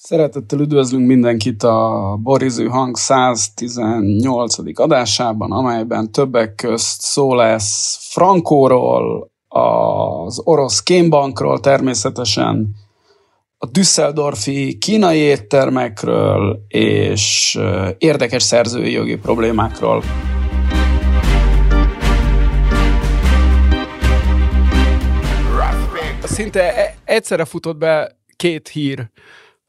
Szeretettel üdvözlünk mindenkit a Borizű Hang 118. adásában, amelyben többek közt szó lesz Frankóról, az orosz kémbankról természetesen, a Düsseldorfi kínai éttermekről és érdekes szerzői jogi problémákról. Szinte e- egyszerre futott be két hír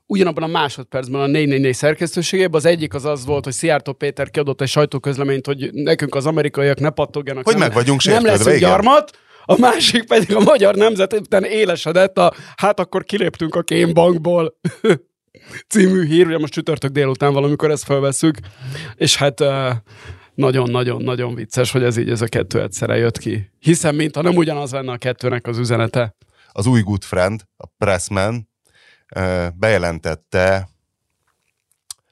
ugyanabban a másodpercben a 444 szerkesztőségében. Az egyik az az volt, hogy Szijjártó Péter kiadott egy sajtóközleményt, hogy nekünk az amerikaiak ne pattogjanak. Hogy nem, meg vagyunk Nem lesz gyarmat. A másik pedig a magyar nemzet után élesedett a hát akkor kiléptünk a kémbankból című hír, ugye most csütörtök délután valamikor ezt felveszünk, és hát nagyon-nagyon-nagyon vicces, hogy ez így ez a kettő egyszerre jött ki. Hiszen mintha nem ugyanaz lenne a kettőnek az üzenete. Az új good friend, a Pressman, bejelentette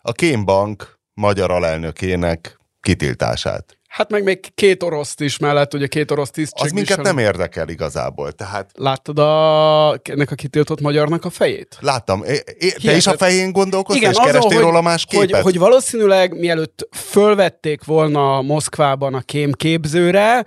a Kémbank magyar alelnökének kitiltását. Hát meg még két oroszt is mellett, ugye két orosz tisztség. Az minket nem érdekel igazából. Tehát... Láttad a, ennek a kitiltott magyarnak a fejét? Láttam. É, é, te is a fején gondolkoztál, Igen, és azon, kerestél hogy, róla más képet? Hogy, hogy valószínűleg mielőtt fölvették volna Moszkvában a kémképzőre,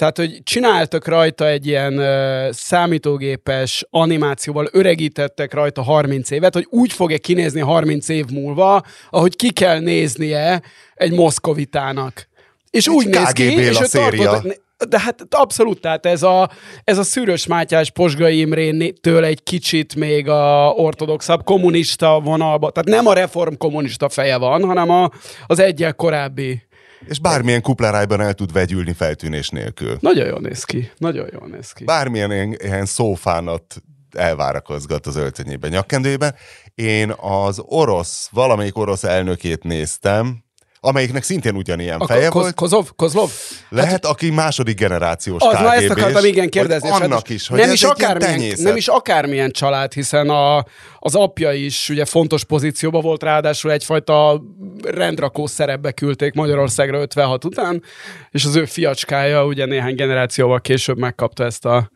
tehát, hogy csináltak rajta egy ilyen uh, számítógépes animációval, öregítettek rajta 30 évet, hogy úgy fog-e kinézni 30 év múlva, ahogy ki kell néznie egy moszkovitának. És egy úgy néz ki, és ő tartott, de hát abszolút, tehát ez a, ez a Szűrös Mátyás Posgai Imréntől egy kicsit még a ortodoxabb kommunista vonalba, tehát nem a reform kommunista feje van, hanem a, az egyel korábbi és bármilyen kuplerájban el tud vegyülni feltűnés nélkül. Nagyon jól néz ki, nagyon jól néz ki. Bármilyen ilyen, ilyen szófánat elvárakozgat az öltönyében, nyakkendőjében. Én az orosz, valamelyik orosz elnökét néztem, amelyiknek szintén ugyanilyen a feje ko- volt. Kozov? Kozlov? Lehet, hát, aki második generációs Az, na ezt akartam igen kérdezni. Annak is, hogy nem is, akármilyen, nem is akármilyen család, hiszen a, az apja is ugye fontos pozícióban volt, ráadásul egyfajta rendrakó szerepbe küldték Magyarországra 56 után, és az ő fiacskája ugye néhány generációval később megkapta ezt a,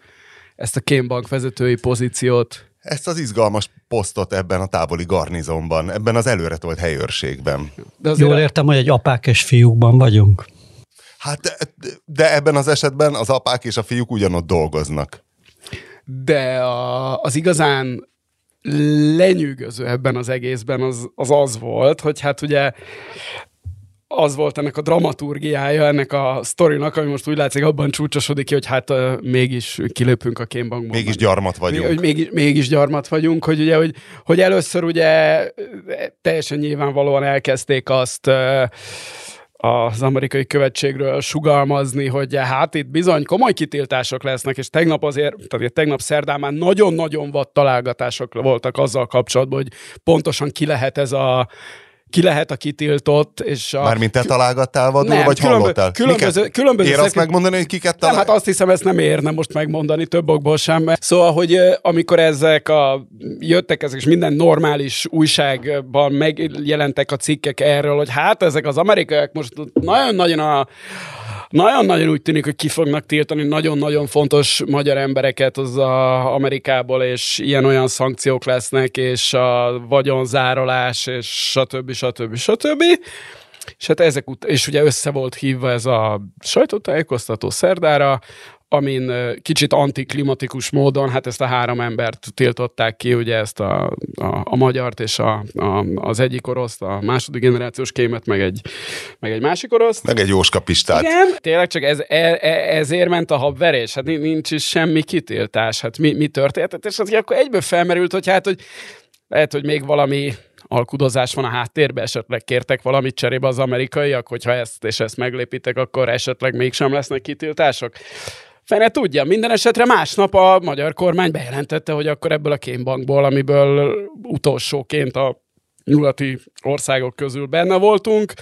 ezt a kémbank vezetői pozíciót ezt az izgalmas posztot ebben a távoli garnizonban, ebben az előretolt helyőrségben. De Jól értem, hogy egy apák és fiúkban vagyunk. Hát, de ebben az esetben az apák és a fiúk ugyanott dolgoznak. De a, az igazán lenyűgöző ebben az egészben az, az az volt, hogy hát ugye az volt ennek a dramaturgiája, ennek a sztorinak, ami most úgy látszik, abban csúcsosodik ki, hogy hát uh, mégis kilépünk a kémbankból. Mégis gyarmat vagyunk. Hogy mégis, mégis gyarmat vagyunk, hogy ugye, hogy, hogy először ugye teljesen nyilvánvalóan elkezdték azt uh, az amerikai követségről sugalmazni, hogy hát itt bizony komoly kitiltások lesznek, és tegnap azért, tehát tegnap szerdán már nagyon-nagyon vad találgatások voltak azzal kapcsolatban, hogy pontosan ki lehet ez a ki lehet a kitiltott, és a... Mármint te találgattál vadul, nem, vagy különbö- hallottál? Különböző, Miket? különböző Ér azt megmondani, hogy kiket talál? Nem, hát azt hiszem, ezt nem érne most megmondani több okból sem. Szóval, hogy amikor ezek a, jöttek ezek, és minden normális újságban megjelentek a cikkek erről, hogy hát ezek az amerikaiak most nagyon-nagyon a nagyon-nagyon úgy tűnik, hogy ki fognak tiltani nagyon-nagyon fontos magyar embereket az a Amerikából, és ilyen-olyan szankciók lesznek, és a vagyonzárolás, és stb. stb. stb. És hát ezek ut- és ugye össze volt hívva ez a sajtótájékoztató szerdára, amin kicsit antiklimatikus módon, hát ezt a három embert tiltották ki, ugye ezt a, a, a magyart és a, a, az egyik oroszt, a második generációs kémet, meg egy, meg egy másik oroszt. Meg egy Jóska Pistát. Igen, tényleg csak ez, e, e, ezért ment a habverés, hát nincs is semmi kitiltás, hát mi, mi történt, hát és az, akkor egyből felmerült, hogy hát, hogy lehet, hogy még valami alkudozás van a háttérben, esetleg kértek valamit cserébe az amerikaiak, hogyha ezt és ezt meglépítek, akkor esetleg mégsem lesznek kitiltások. Fene tudja, minden esetre másnap a magyar kormány bejelentette, hogy akkor ebből a kémbankból, amiből utolsóként a nyugati országok közül benne voltunk.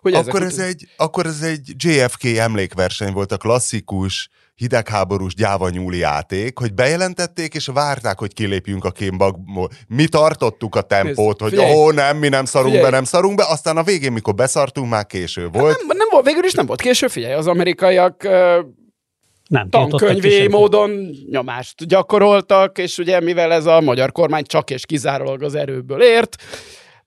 Hogy akkor, ez egy, akkor ez egy JFK emlékverseny volt, a klasszikus hidegháborús gyávanyúli játék, hogy bejelentették, és várták, hogy kilépjünk a kémbakból. Mi tartottuk a tempót, Nézd, hogy ó, nem, mi nem szarunk figyelj. be, nem szarunk be, aztán a végén, mikor beszartunk, már késő volt. Nem, nem volt, végül is nem volt késő, figyelj, az amerikaiak Nem tankönyvi módon nyomást gyakoroltak, és ugye mivel ez a magyar kormány csak és kizárólag az erőből ért,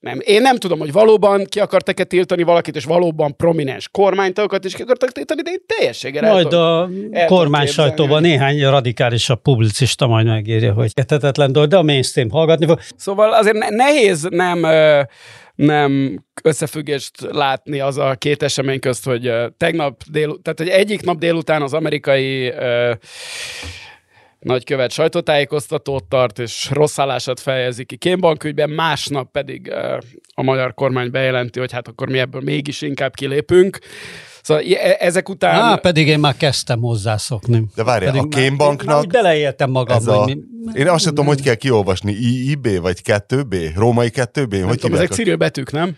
nem. Én nem tudom, hogy valóban ki akartak-e tiltani valakit, és valóban prominens kormánytagokat is ki akartak tiltani, de én teljességgel Majd a kormány sajtóban néhány radikálisabb publicista majd megírja, hogy értetetlen dolog, de a mainstream hallgatni fog. Szóval azért nehéz nem nem összefüggést látni az a két esemény közt, hogy tegnap dél, tehát hogy egyik nap délután az amerikai nagykövet sajtótájékoztatót tart, és rossz állását fejezi ki kémbankügyben, másnap pedig a magyar kormány bejelenti, hogy hát akkor mi ebből mégis inkább kilépünk. Szóval e, ezek után... Á, pedig én már kezdtem hozzászokni. De várj, a kémbanknak... beleéltem magam, a... mi... Én azt sem tudom, hogy kell kiolvasni. IB vagy 2B? Római 2B? Nem hogy tudom, ezek civil betűk, nem?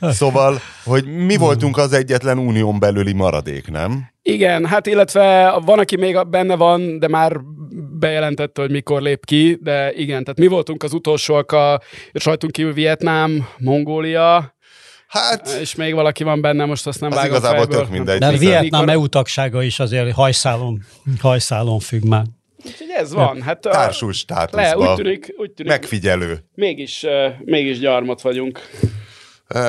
szóval, hogy mi voltunk az egyetlen unión belüli maradék, nem? Igen, hát illetve van, aki még benne van, de már bejelentette, hogy mikor lép ki, de igen, tehát mi voltunk az utolsóak a sajtunk kívül Vietnám, Mongólia, Hát, és még valaki van benne, most azt nem az vágom igazából fejből. tök mindegy. De Vietnám EU tagsága is azért hajszálon, hajszálon függ már. Úgyhogy ez van. Hát, Társul státuszban. Le, úgy tűnik, úgy tűnik, megfigyelő. Mégis, mégis gyarmat vagyunk. Uh,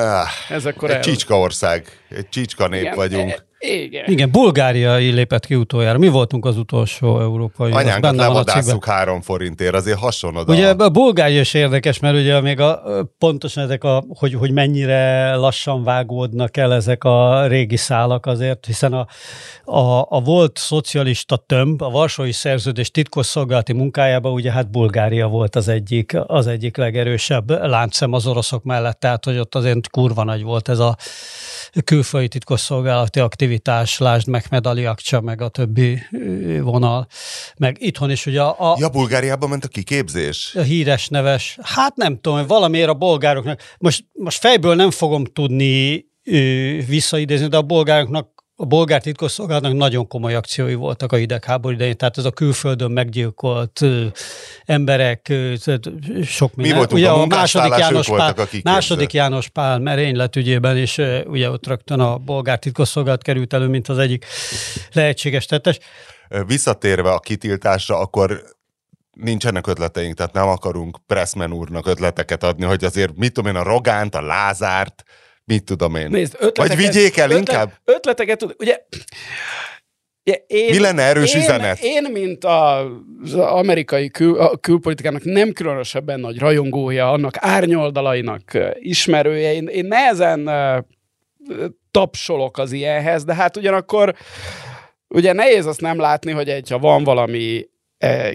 ez akkor egy el... csicska ország, egy csicska nép Igen, vagyunk. Igen. Igen, Bulgária lépett ki utoljára. Mi voltunk az utolsó európai. Anyánkat levadásszuk három forintért, azért hasonló. Ugye a Bulgária is érdekes, mert ugye még a, pontosan ezek a, hogy, hogy mennyire lassan vágódnak el ezek a régi szálak azért, hiszen a, a, a volt szocialista tömb, a Varsói Szerződés titkosszolgálati munkájában ugye hát Bulgária volt az egyik, az egyik legerősebb láncszem az oroszok mellett, tehát hogy ott azért kurva nagy volt ez a külföldi titkosszolgálati aktivitás, lásd meg Medali Akcsa, meg a többi vonal, meg itthon is ugye a... a ja, Bulgáriában ment a kiképzés? A híres neves, hát nem tudom, valamiért a bolgároknak, most, most fejből nem fogom tudni visszaidézni, de a bolgároknak a bolgár titkosszolgálatnak nagyon komoly akciói voltak a hidegháború idején, tehát ez a külföldön meggyilkolt ö, emberek, ö, sok minden. Mi voltunk ugye a, a második János Pál, második János Pál merénylet ügyében, és ö, ugye ott rögtön a bolgár titkosszolgálat került elő, mint az egyik lehetséges tettes. Visszatérve a kitiltásra, akkor nincsenek ötleteink, tehát nem akarunk Pressman úrnak ötleteket adni, hogy azért mit tudom én, a Rogánt, a Lázárt, mit tudom én. Nézd, ötleteket, Vagy vigyék el ötlet, inkább. Ötleteket tud, ugye Ja, én, Mi lenne erős én, üzenet? Én, mint az amerikai kül, a külpolitikának nem különösebben nagy rajongója, annak árnyoldalainak ismerője, én, én nehezen tapsolok az ilyenhez, de hát ugyanakkor ugye nehéz azt nem látni, hogy egy, ha van valami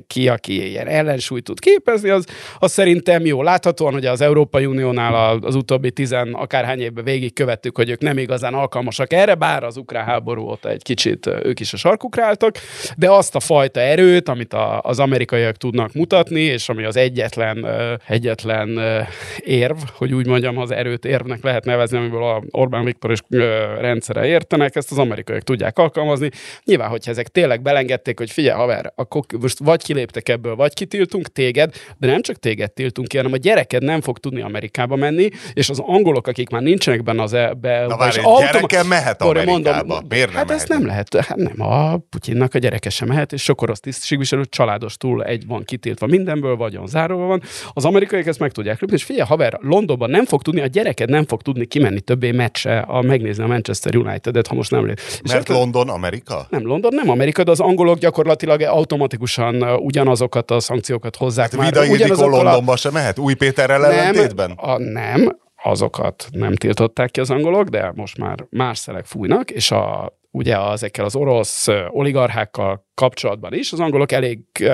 ki, aki ilyen ellensúlyt tud képezni, az, az szerintem jó. Láthatóan, hogy az Európai Uniónál az utóbbi tizen akárhány évben végig követtük, hogy ők nem igazán alkalmasak erre, bár az ukrán háború óta egy kicsit ők is a sarkukra álltak, de azt a fajta erőt, amit a, az amerikaiak tudnak mutatni, és ami az egyetlen, egyetlen érv, hogy úgy mondjam, az erőt érvnek lehet nevezni, amiből a Orbán Viktor és rendszere értenek, ezt az amerikaiak tudják alkalmazni. Nyilván, hogyha ezek tényleg belengedték, hogy figyelj, haver, akkor most vagy kiléptek ebből, vagy kitiltunk téged, de nem csak téged tiltunk ki, hanem a gyereked nem fog tudni Amerikába menni, és az angolok, akik már nincsenek benne az ebbe, Na várj, automa- mehet Amerikába. Mondom, Miért nem hát ezt nem lehet. Hát nem, a Putyinnak a gyereke sem mehet, és sok orosz tisztségviselő családos túl egy van kitiltva mindenből, vagyon záróva van. Az amerikaiak ezt meg tudják lépni, és figyelj, haver, Londonban nem fog tudni, a gyereked nem fog tudni kimenni többé meccse, a megnézni a Manchester United-et, ha most nem lép. Mert és London Amerika? Nem London, nem Amerika, de az angolok gyakorlatilag automatikusan pontosan ugyanazokat a szankciókat hozzák hát már. Vida Londonba a... sem mehet? Új Péterrel nem, ellentétben? A, nem, azokat nem tiltották ki az angolok, de most már más szelek fújnak, és a, ugye ezekkel az orosz oligarchákkal kapcsolatban is, az angolok elég uh,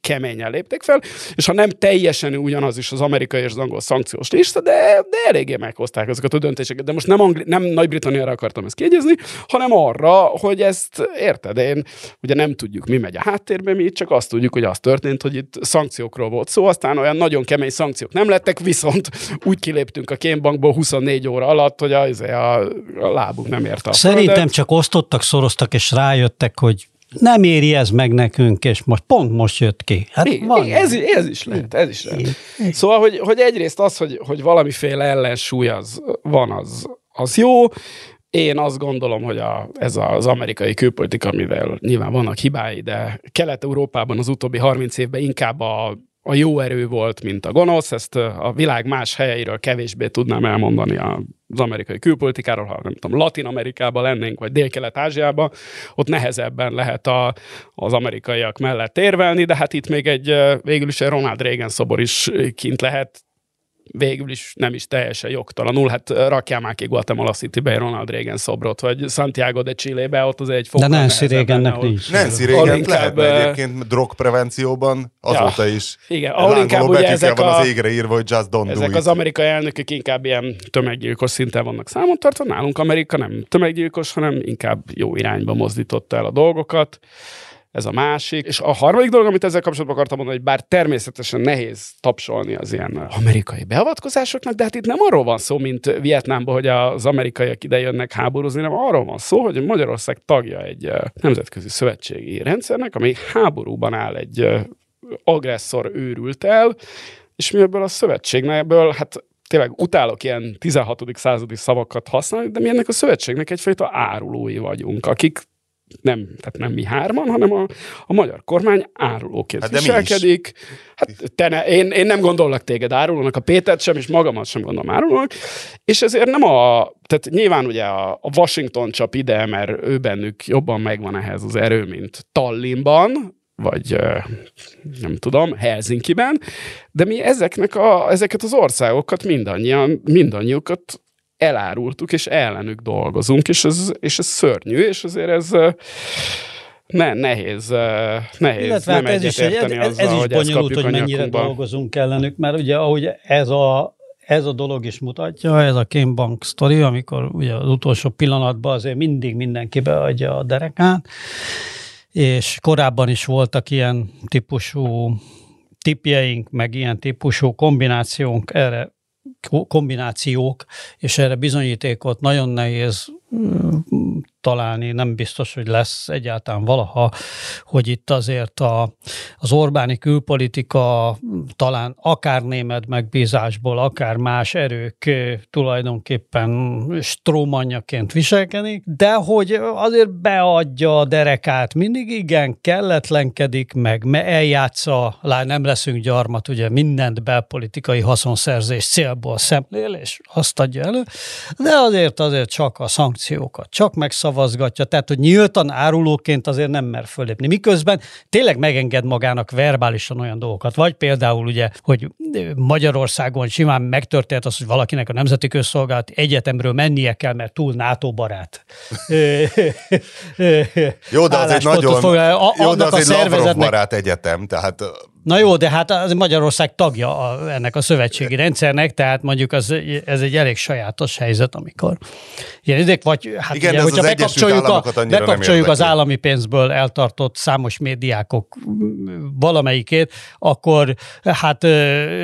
keményen léptek fel, és ha nem teljesen ugyanaz is az amerikai és az angol szankciós lista, de, de eléggé meghozták ezeket a döntéseket. De most nem, Angli- nem Nagy-Britanniára akartam ezt kiegyezni, hanem arra, hogy ezt érted, én ugye nem tudjuk, mi megy a háttérben, mi csak azt tudjuk, hogy az történt, hogy itt szankciókról volt szó, aztán olyan nagyon kemény szankciók nem lettek, viszont úgy kiléptünk a kémbankból 24 óra alatt, hogy a, a, a lábunk nem érte a Szerintem földet. csak osztottak, szoroztak és rájöttek, hogy nem éri ez meg nekünk, és most pont most jött ki. Hát még, van még ez, ez is lehet, ez is lehet. Szóval, hogy, hogy egyrészt az, hogy, hogy valamiféle ellensúly az van, az, az jó, én azt gondolom, hogy a, ez az amerikai külpolitika, mivel nyilván vannak hibái, de Kelet-Európában az utóbbi 30 évben inkább a a jó erő volt, mint a gonosz, ezt a világ más helyeiről kevésbé tudnám elmondani az amerikai külpolitikáról, ha nem tudom, Latin Amerikában lennénk, vagy Dél-Kelet-Ázsiában, ott nehezebben lehet a, az amerikaiak mellett érvelni, de hát itt még egy végül is egy Ronald Reagan szobor is kint lehet, végül is nem is teljesen jogtalanul. Hát rakjál már ki Guatemala City-be Ronald Reagan szobrot, vagy Santiago de Chile-be, ott az egy fokkal De Nancy Reagannek nincs. Nancy Reagan lehet, mert egyébként drogprevencióban azóta ja, is. Igen, ahol inkább ugye ezek van a, az égre írva, hogy just don't Ezek do az amerikai elnökök inkább ilyen tömeggyilkos szinten vannak számon tartva, nálunk Amerika nem tömeggyilkos, hanem inkább jó irányba mozdította el a dolgokat ez a másik. És a harmadik dolog, amit ezzel kapcsolatban akartam mondani, hogy bár természetesen nehéz tapsolni az ilyen amerikai beavatkozásoknak, de hát itt nem arról van szó, mint Vietnámban, hogy az amerikaiak ide jönnek háborúzni, hanem arról van szó, hogy Magyarország tagja egy nemzetközi szövetségi rendszernek, ami háborúban áll egy agresszor őrült el, és mi ebből a szövetségnek, ebből hát tényleg utálok ilyen 16. századi szavakat használni, de mi ennek a szövetségnek egyfajta árulói vagyunk, akik nem, tehát nem mi hárman, hanem a, a magyar kormány árulóként hát viselkedik. Hát te ne, én, én nem gondollak téged árulónak, a Pétert sem, és magamat sem gondolom árulónak, és ezért nem a, tehát nyilván ugye a, a Washington csap ide, mert ő bennük jobban megvan ehhez az erő, mint Tallinnban, vagy nem tudom, Helsinki-ben, de mi ezeknek a, ezeket az országokat mindannyian, mindannyiukat elárultuk, és ellenük dolgozunk, és ez, és ez szörnyű, és azért ez ne, nehéz, nehéz Illetve nem hát ez is, ez, ez, azzal, ez is hogy bonyolult, hogy mennyire dolgozunk ellenük, mert ugye ahogy ez a, ez a dolog is mutatja, ez a Kim Bank sztori, amikor ugye az utolsó pillanatban azért mindig mindenki beadja a derekát, és korábban is voltak ilyen típusú tipjeink, meg ilyen típusú kombinációnk erre kombinációk, és erre bizonyítékot nagyon nehéz találni, nem biztos, hogy lesz egyáltalán valaha, hogy itt azért a, az Orbáni külpolitika talán akár német megbízásból, akár más erők tulajdonképpen strómanyaként viselkedik, de hogy azért beadja a derekát, mindig igen, kelletlenkedik meg, eljátsza, lá, nem leszünk gyarmat, ugye mindent belpolitikai haszonszerzés célból szemlél, és azt adja elő, de azért azért csak a szankciókat, csak megszavazgatja, tehát hogy nyíltan árulóként azért nem mer fölépni. Miközben tényleg megenged magának verbálisan olyan dolgokat, vagy például ugye, hogy Magyarországon simán megtörtént az, hogy valakinek a Nemzeti Közszolgálat egyetemről mennie kell, mert túl NATO barát. jó, de az egy nagyon, jó, de az egy barát egyetem, tehát Na jó, de hát az Magyarország tagja a, ennek a szövetségi rendszernek, tehát mondjuk az, ez egy elég sajátos helyzet, amikor ilyen idék, vagy hát Igen, ugye, hogyha bekapcsoljuk, a, bekapcsoljuk az állami pénzből eltartott számos médiákok valamelyikét, akkor hát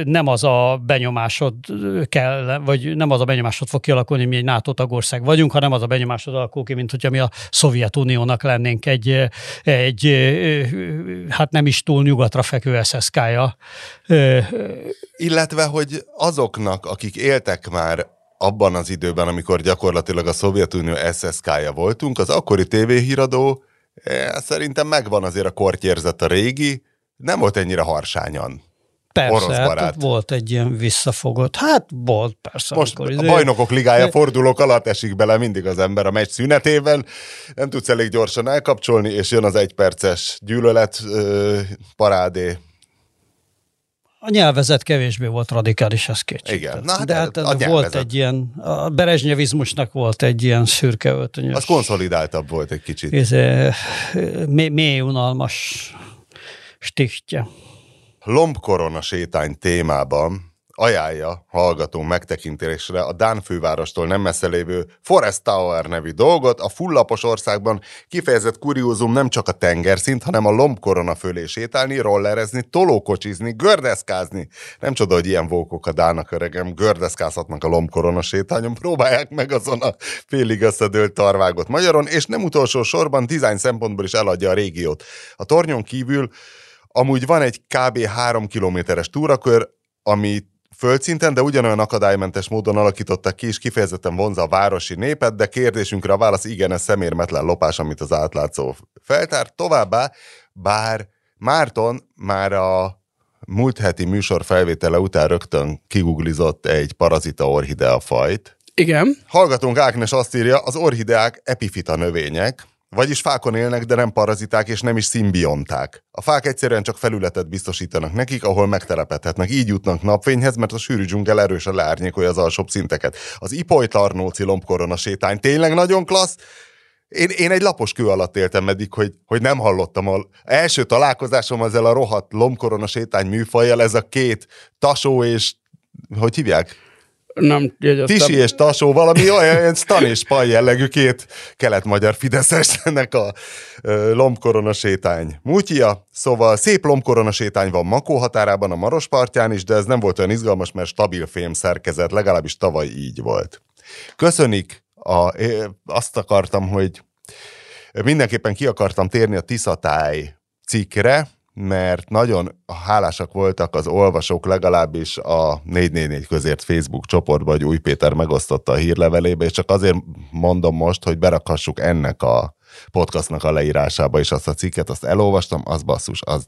nem az a benyomásod kell, vagy nem az a benyomásod fog kialakulni, mi egy NATO tagország vagyunk, hanem az a benyomásod alakul ki, mint hogyha mi a Szovjetuniónak lennénk egy, egy hát nem is túl nyugatra fekvő SSK-ja. Illetve, hogy azoknak, akik éltek már abban az időben, amikor gyakorlatilag a Szovjetunió SSK-ja voltunk, az akkori tévéhíradó eh, szerintem megvan azért a kortyérzet a régi, nem volt ennyire harsányan. Persze, hát volt egy ilyen visszafogott. Hát volt, persze. Most a izé... bajnokok ligája fordulók alatt esik bele mindig az ember a meccs szünetében, nem tudsz elég gyorsan elkapcsolni, és jön az egyperces gyűlölet ö, parádé, a nyelvezet kevésbé volt radikális, ez kétség. Igen. Na, hát De hát a volt egy ilyen, a berezsnyevizmusnak volt egy ilyen szürke öltönyös. Az konszolidáltabb volt egy kicsit. Ez eh, mély, mély unalmas stichtje. Lombkorona sétány témában ajánlja hallgatónk megtekintésre a Dán fővárostól nem messze lévő Forest Tower nevű dolgot. A fullapos országban kifejezett kuriózum nem csak a tengerszint, hanem a lombkorona fölé sétálni, rollerezni, tolókocsizni, gördeszkázni. Nem csoda, hogy ilyen vókok a dának öregem, gördeszkázhatnak a lombkorona sétányon, próbálják meg azon a félig összedőlt tarvágot magyaron, és nem utolsó sorban design szempontból is eladja a régiót. A tornyon kívül amúgy van egy kb. 3 kilométeres túrakör, amit földszinten, de ugyanolyan akadálymentes módon alakították ki, és kifejezetten vonza a városi népet, de kérdésünkre a válasz igen, ez szemérmetlen lopás, amit az átlátszó feltár. Továbbá, bár Márton már a múlt heti műsor felvétele után rögtön kiguglizott egy parazita orhidea fajt. Igen. Hallgatónk Ágnes azt írja, az orhideák epifita növények, vagyis fákon élnek, de nem paraziták és nem is szimbionták. A fák egyszerűen csak felületet biztosítanak nekik, ahol megtelepedhetnek. Így jutnak napfényhez, mert a sűrű dzsungel erősen leárnyékolja az alsóbb szinteket. Az ipolytarnóci lombkorona sétány tényleg nagyon klassz, én, én egy lapos kő alatt éltem eddig, hogy, hogy nem hallottam. A első találkozásom ezzel a rohadt lombkorona sétány műfajjal, ez a két tasó és hogy hívják? Nem jegyeztem. Tisi és Tasó, valami olyan Stan és Paj jellegű két kelet-magyar Fideszesnek a lombkorona sétány múltja. Szóval szép lombkorona sétány van Makó határában, a Maros partján is, de ez nem volt olyan izgalmas, mert stabil fém szerkezet, legalábbis tavaly így volt. Köszönik, a, azt akartam, hogy mindenképpen ki akartam térni a Tiszatáj cikkre, mert nagyon hálásak voltak az olvasók, legalábbis a 444 közért Facebook csoportban, hogy Új Péter megosztotta a hírlevelébe, és csak azért mondom most, hogy berakhassuk ennek a podcastnak a leírásába is azt a cikket, azt elolvastam, az basszus, az,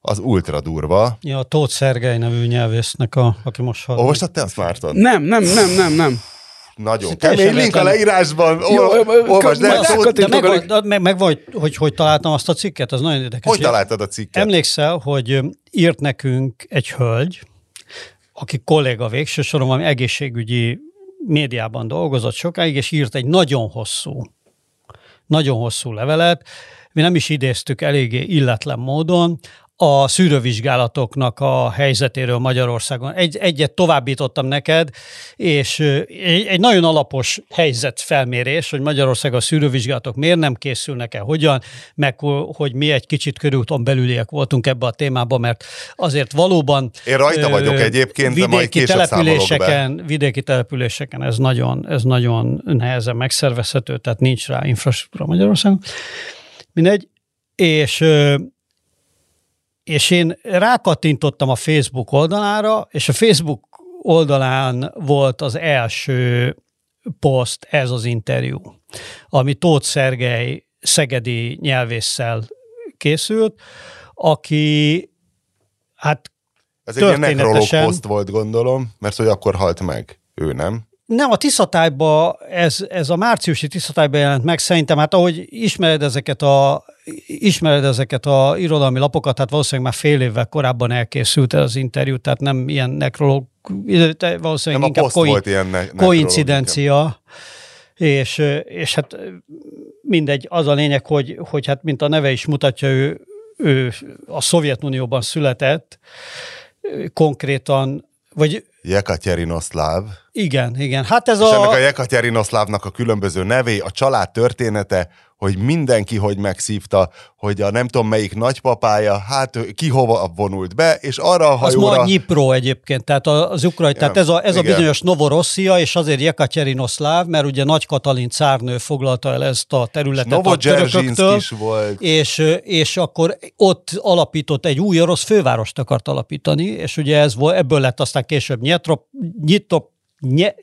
az ultra durva. Ja, a Tóth Szergely nevű nyelvésznek, a, aki most hallgat. Olvastad te azt, Márton? Nem, nem, nem, nem, nem. Nagyon kemény link a leírásban. Olvasd, de, meg, de meg, meg vagy, hogy hogy találtam azt a cikket, az nagyon érdekes. Hogy találtad a cikket? Emlékszel, hogy írt nekünk egy hölgy, aki kolléga végső soron valami egészségügyi médiában dolgozott sokáig, és írt egy nagyon hosszú, nagyon hosszú levelet, mi nem is idéztük eléggé illetlen módon, a szűrővizsgálatoknak a helyzetéről Magyarországon. Egy, egyet továbbítottam neked, és egy, egy nagyon alapos helyzetfelmérés, hogy Magyarországon a szűrővizsgálatok miért nem készülnek el, hogyan, meg hogy mi egy kicsit körülton belüliek voltunk ebbe a témába, mert azért valóban... Én rajta vagyok egyébként, de majd településeken, be. Vidéki településeken ez nagyon, ez nagyon nehezen megszervezhető, tehát nincs rá infrastruktúra Magyarországon. Mindegy, és és én rákattintottam a Facebook oldalára, és a Facebook oldalán volt az első poszt, ez az interjú, ami Tóth Szergej szegedi nyelvésszel készült, aki hát Ez egy ilyen nekrológ poszt volt, gondolom, mert hogy akkor halt meg ő, nem? Nem, a Tiszatályba, ez, ez a márciusi Tiszatályba jelent meg, szerintem, hát ahogy ismered ezeket a ismered ezeket a irodalmi lapokat, hát valószínűleg már fél évvel korábban elkészült ez az interjú, tehát nem ilyen nekrológ, valószínűleg nem inkább koi, volt ilyen ne- koincidencia. És, és hát mindegy, az a lényeg, hogy, hogy hát mint a neve is mutatja, ő, ő a Szovjetunióban született, konkrétan, vagy Jekaterinoszláv. Igen, igen. Hát ez és a... ennek a Jekaterinoszlávnak a különböző nevé, a család története, hogy mindenki hogy megszívta, hogy a nem tudom melyik nagypapája, hát ki hova vonult be, és arra a hajóra... Az ma Nyipro egyébként, tehát az Ukraj, tehát ez a, ez a bizonyos Novorosszia, és azért Jekaterinoszláv, mert ugye Nagy Katalin cárnő foglalta el ezt a területet a törököktől, is volt. És, és akkor ott alapított egy új orosz fővárost akart alapítani, és ugye ez volt, ebből lett aztán később nie, trop, nie to Nye,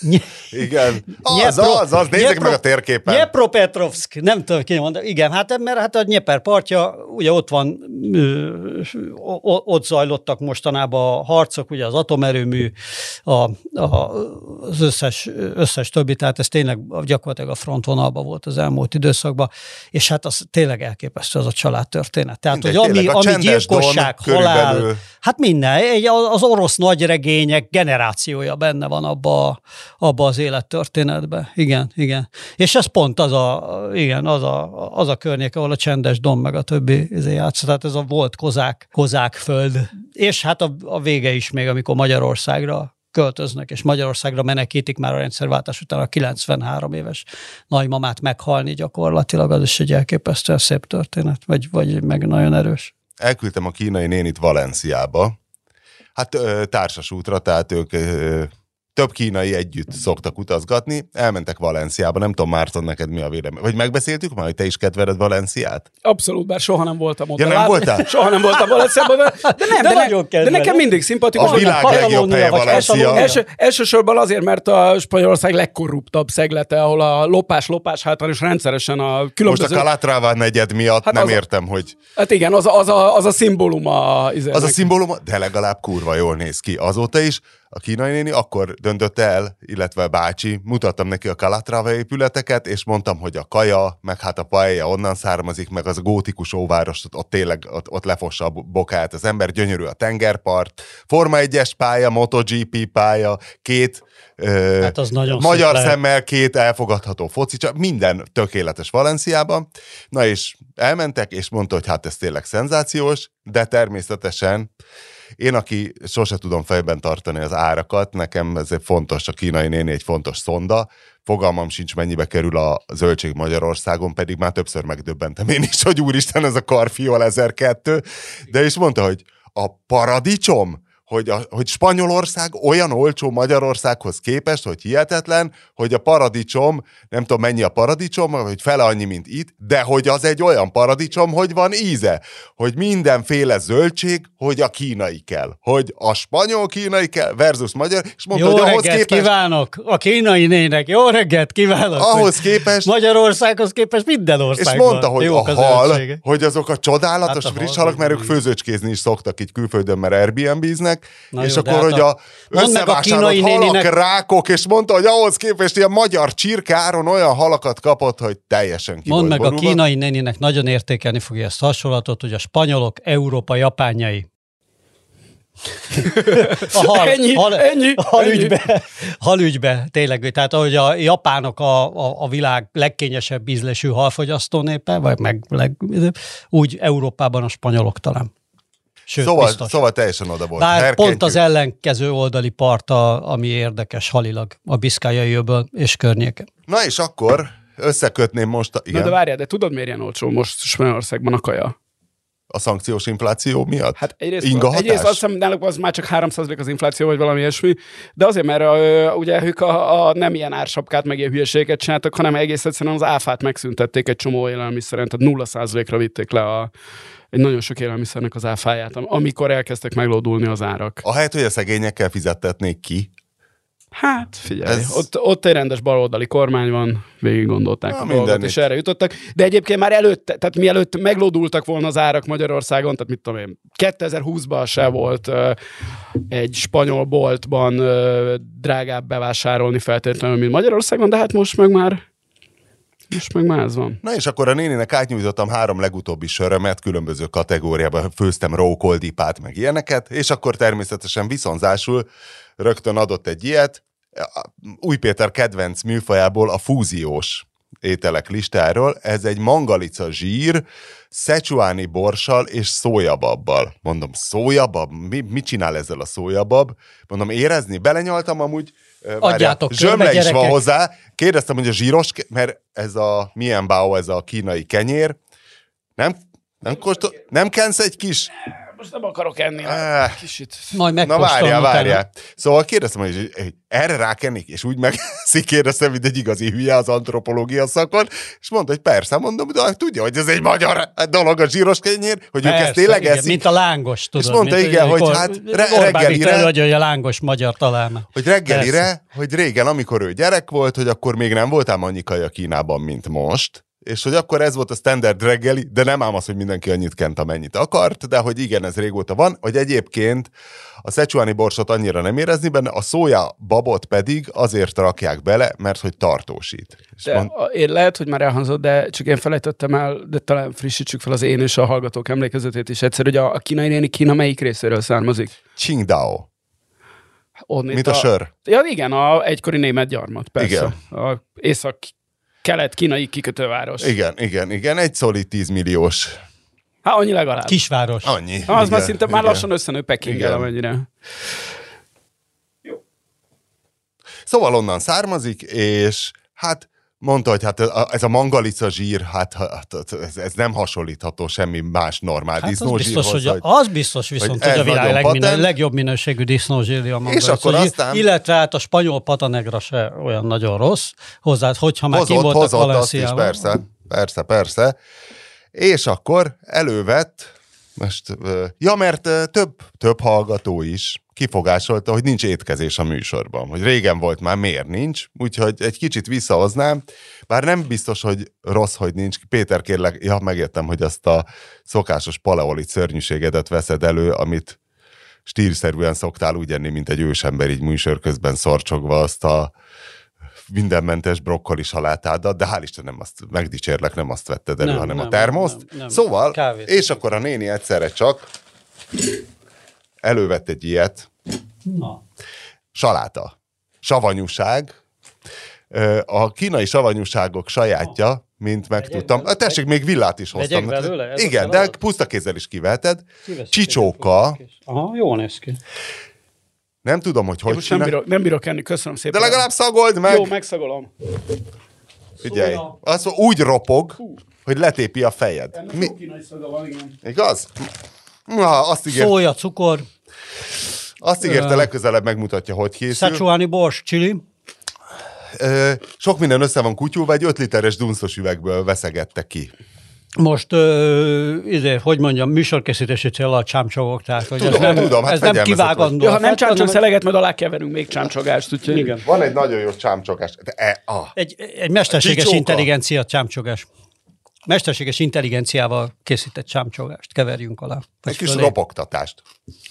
nye, Igen, az, Nyepro, az, az, nézzük Nyepro, meg a térképen. Nyepropetrovsk, nem tudom, ki mondani. Igen, hát mert hát a Nyeper partja, ugye ott van, ö, ott zajlottak mostanában a harcok, ugye az atomerőmű, a, a, az összes, összes többi, tehát ez tényleg gyakorlatilag a frontvonalban volt az elmúlt időszakban, és hát az tényleg elképesztő az a családtörténet. Tehát, Mindegy, hogy ami, ami gyilkosság, halál, körülbelül. hát minden, az orosz nagyregények generációja benne van abba, abba az élettörténetbe. Igen, igen. És ez pont az a, igen, az a, az a környék, ahol a csendes dom meg a többi izé játszott. Tehát ez a volt kozák, kozák föld. És hát a, a vége is még, amikor Magyarországra költöznek, és Magyarországra menekítik már a rendszerváltás után a 93 éves nagymamát meghalni gyakorlatilag, az is egy elképesztően szép történet, vagy, vagy meg nagyon erős. Elküldtem a kínai nénit Valenciába, hát társas útra, tehát ők több kínai együtt szoktak utazgatni, elmentek Valenciába, nem tudom, Márton, neked mi a vélemény. Vagy megbeszéltük már, hogy te is kedveled Valenciát? Abszolút, bár soha nem voltam ott. Ja, nem voltál? Soha nem voltam Valenciában, de, de nem, De de, nagyon ne, de nekem mindig szimpatikus. A világ legjobb helye Valencia. Első, elsősorban azért, mert a Spanyolország legkorruptabb szeglete, ahol a lopás-lopás hátán is rendszeresen a Most a különböző... Calatrava negyed miatt Hát nem az értem, hogy Hát igen, az a, az a, az a szimbóluma. az a szimbólum, de legalább kurva jól néz ki. Azóta is a kínai néni akkor döntött el, illetve bácsi, mutattam neki a Calatrava épületeket, és mondtam, hogy a kaja, meg hát a paella onnan származik, meg az a gótikus óváros, ott, ott tényleg ott, ott lefossa a bokát az ember, gyönyörű a tengerpart, Forma 1-es pálya, MotoGP pálya, két ö, Hát az nagyon magyar szemmel két elfogadható foci, csak minden tökéletes Valenciában. Na és elmentek, és mondta, hogy hát ez tényleg szenzációs, de természetesen én, aki sose tudom fejben tartani az árakat, nekem ez egy fontos, a kínai néni egy fontos szonda, fogalmam sincs, mennyibe kerül a zöldség Magyarországon, pedig már többször megdöbbentem én is, hogy úristen, ez a karfiol 1002, de is mondta, hogy a paradicsom, hogy, a, hogy Spanyolország olyan olcsó Magyarországhoz képest, hogy hihetetlen, hogy a paradicsom, nem tudom mennyi a paradicsom, hogy fele annyi, mint itt, de hogy az egy olyan paradicsom, hogy van íze, hogy mindenféle zöldség, hogy a kínai kell, hogy a spanyol kínai kell versus magyar, és mondta, Jó hogy ahhoz reggelt képest, kívánok! A kínai nének, jó reggelt kívánok! ahhoz képest Magyarországhoz képest minden És országban mondta, hogy a hal, hogy azok a csodálatos Hát a friss hal, halak, mert ők főzőcskézni is szoktak így külföldön, mert Airbnb-znek, Na és jó, akkor, hát hogy a- a a összevásárolt kínai halak, néninek- rákok, és mondta, hogy ahhoz képest ilyen magyar csirkáron olyan halakat kapott, hogy teljesen ki Mondd meg a borulva. kínai néninek, nagyon értékelni fogja ezt a hasonlatot, hogy a spanyolok Európa japánjai. A hal, Ennyi, hal, ennyi, halügybe, halügybe, tényleg, tehát ahogy a japánok a, a, a világ legkényesebb ízlésű halfogyasztó népe, vagy meg leg, úgy Európában a spanyolok talán. Sőt, Szóval, biztos. szóval teljesen oda volt. Bár pont az ellenkező oldali parta, ami érdekes halilag, a Biszkájai öböl és környéke. Na és akkor összekötném most a, Na igen, de várjál, de tudod miért ilyen olcsó most Spanyolországban a kaja? a szankciós infláció miatt? Hát egyrészt, Inga hatás? egyrészt azt hiszem, náluk az már csak 3% az infláció, vagy valami ilyesmi, de azért, mert ö, ugye ők a, a, nem ilyen ársapkát, meg ilyen hülyeséget csináltak, hanem egész egyszerűen az áfát megszüntették egy csomó élelmiszeren, tehát 0%-ra vitték le a, egy nagyon sok élelmiszernek az áfáját, am- amikor elkezdtek meglódulni az árak. Ahelyett, hogy a szegényekkel fizettetnék ki, Hát figyelj, Ez- ott, ott egy rendes baloldali kormány van, végig gondolták Na, a dolgot, és erre jutottak. De egyébként már előtte, tehát mielőtt meglódultak volna az árak Magyarországon, tehát mit tudom én, 2020-ban se volt ö, egy spanyol boltban ö, drágább bevásárolni feltétlenül, mint Magyarországon, de hát most meg már most meg ez van. Na és akkor a néninek átnyújtottam három legutóbbi sörömet, különböző kategóriában főztem rókoldipát, meg ilyeneket, és akkor természetesen viszonzásul rögtön adott egy ilyet, Új Péter kedvenc műfajából a fúziós ételek listáról. Ez egy mangalica zsír, szecsuáni borssal és szójababbal. Mondom, szójabab? Mi, mit csinál ezzel a szójabab? Mondom, érezni? Belenyaltam amúgy. Adjátok Zsömle is van hozzá. Kérdeztem, hogy a zsíros, mert ez a milyen bao, ez a kínai kenyér. Nem, nem, kóstol, nem kensz egy kis? Most nem akarok enni. Ah. Kicsit. Majd Na megkóstolom várjál, utána. várjál. Szóval kérdeztem, hogy, hogy erre rákennék, és úgy megeszik, kérdeztem, mint egy igazi hülye az antropológia szakon, és mondta, hogy persze, mondom, de hát tudja, hogy ez egy magyar dolog a zsíros kenyér, hogy ők ezt Persze, tényleg igen, eszik, Mint a lángos, tudod. mondta, mint, igen, hogy hát re- reggelire- előadja, hogy a lángos magyar találmány. hogy reggelire, Persze. hogy régen, amikor ő gyerek volt, hogy akkor még nem voltál annyi kaja Kínában, mint most, és hogy akkor ez volt a standard reggeli, de nem ám az, hogy mindenki annyit kent, amennyit akart, de hogy igen, ez régóta van, hogy egyébként a szecsuáni borsot annyira nem érezni benne, a szója babot pedig azért rakják bele, mert hogy tartósít. De mond, a, én lehet, hogy már elhangzott, de csak én felejtettem el, de talán frissítsük fel az én és a hallgatók emlékezetét is egyszer, hogy a, a kínai néni Kína melyik részéről származik? Qingdao, Onnét mint a sör. Ja, igen, a egykori német gyarmat, persze. Igen. A észak-kelet-kínai kikötőváros. Igen, igen, igen, egy szolid 10 milliós. Hát annyi legalább. Kisváros. Annyi. Ha, az igen, már szinte már igen. lassan összenő Pekinggel, amennyire. Szóval onnan származik, és hát mondta, hogy hát ez a mangalica zsír, hát, hát ez, ez nem hasonlítható semmi más normál hát disznózsírhoz. Az biztos, hogy, az biztos viszont, hogy, hogy a világ legminő, legjobb minőségű disznózsír a mangalica És akkor aztán... Illetve hát a spanyol patanegra se olyan nagyon rossz hozzá, hogyha már hozott, hozott azt is, persze, persze, persze. És akkor elővett, most, ja, mert több, több hallgató is kifogásolta, hogy nincs étkezés a műsorban, hogy régen volt már, miért nincs, úgyhogy egy kicsit visszahoznám, bár nem biztos, hogy rossz, hogy nincs. Péter, kérlek, ja, megértem, hogy azt a szokásos paleolit szörnyűségedet veszed elő, amit stílszerűen szoktál úgy enni, mint egy ősember, így műsor közben szorcsogva azt a mindenmentes brokkoli salátádat, de hál' Isten nem azt, megdicsérlek, nem azt vetted elő, nem, hanem nem, a termoszt. Nem, nem, szóval, Kávét. és akkor a néni egyszerre csak elővett egy ilyet. Na. Saláta. Savanyúság. A kínai savanyúságok sajátja, mint megtudtam. Vegyek tessék, még villát is hoztam. Belőle? Igen, de puszta kézzel is kiveheted. Csicsóka. Aha, jó néz ki. Nem tudom, hogy hogy most nem bírok, nem bírok enni, köszönöm szépen. De legalább szagold meg. Jó, megszagolom. Figyelj, az úgy ropog, Hú. hogy letépi a fejed. Ennek Mi? kínai szaga van, igen. Igaz? Na, azt ígért... Szója, cukor. Azt ígérte, legközelebb megmutatja, hogy készül. Szecsuáni bors, chili. Sok minden össze van kutyulva, egy 5 literes dunszos üvegből veszegette ki. Most, ö, izé, hogy mondjam, műsorkészítési célra csámcsogok, tehát hogy tudom, ez nem, tudom, hát ez nem kivágandó. Ja, ha nem csámcsog szeleget, majd alá keverünk még csámcsogást. Úgyhogy... Igen. Van egy nagyon jó csámcsogás. De, e, ah. Egy, egy mesterséges intelligencia csámcsogás. Mesterséges intelligenciával készített csámcsogást keverjünk alá. Egy kis fölé. ropogtatást.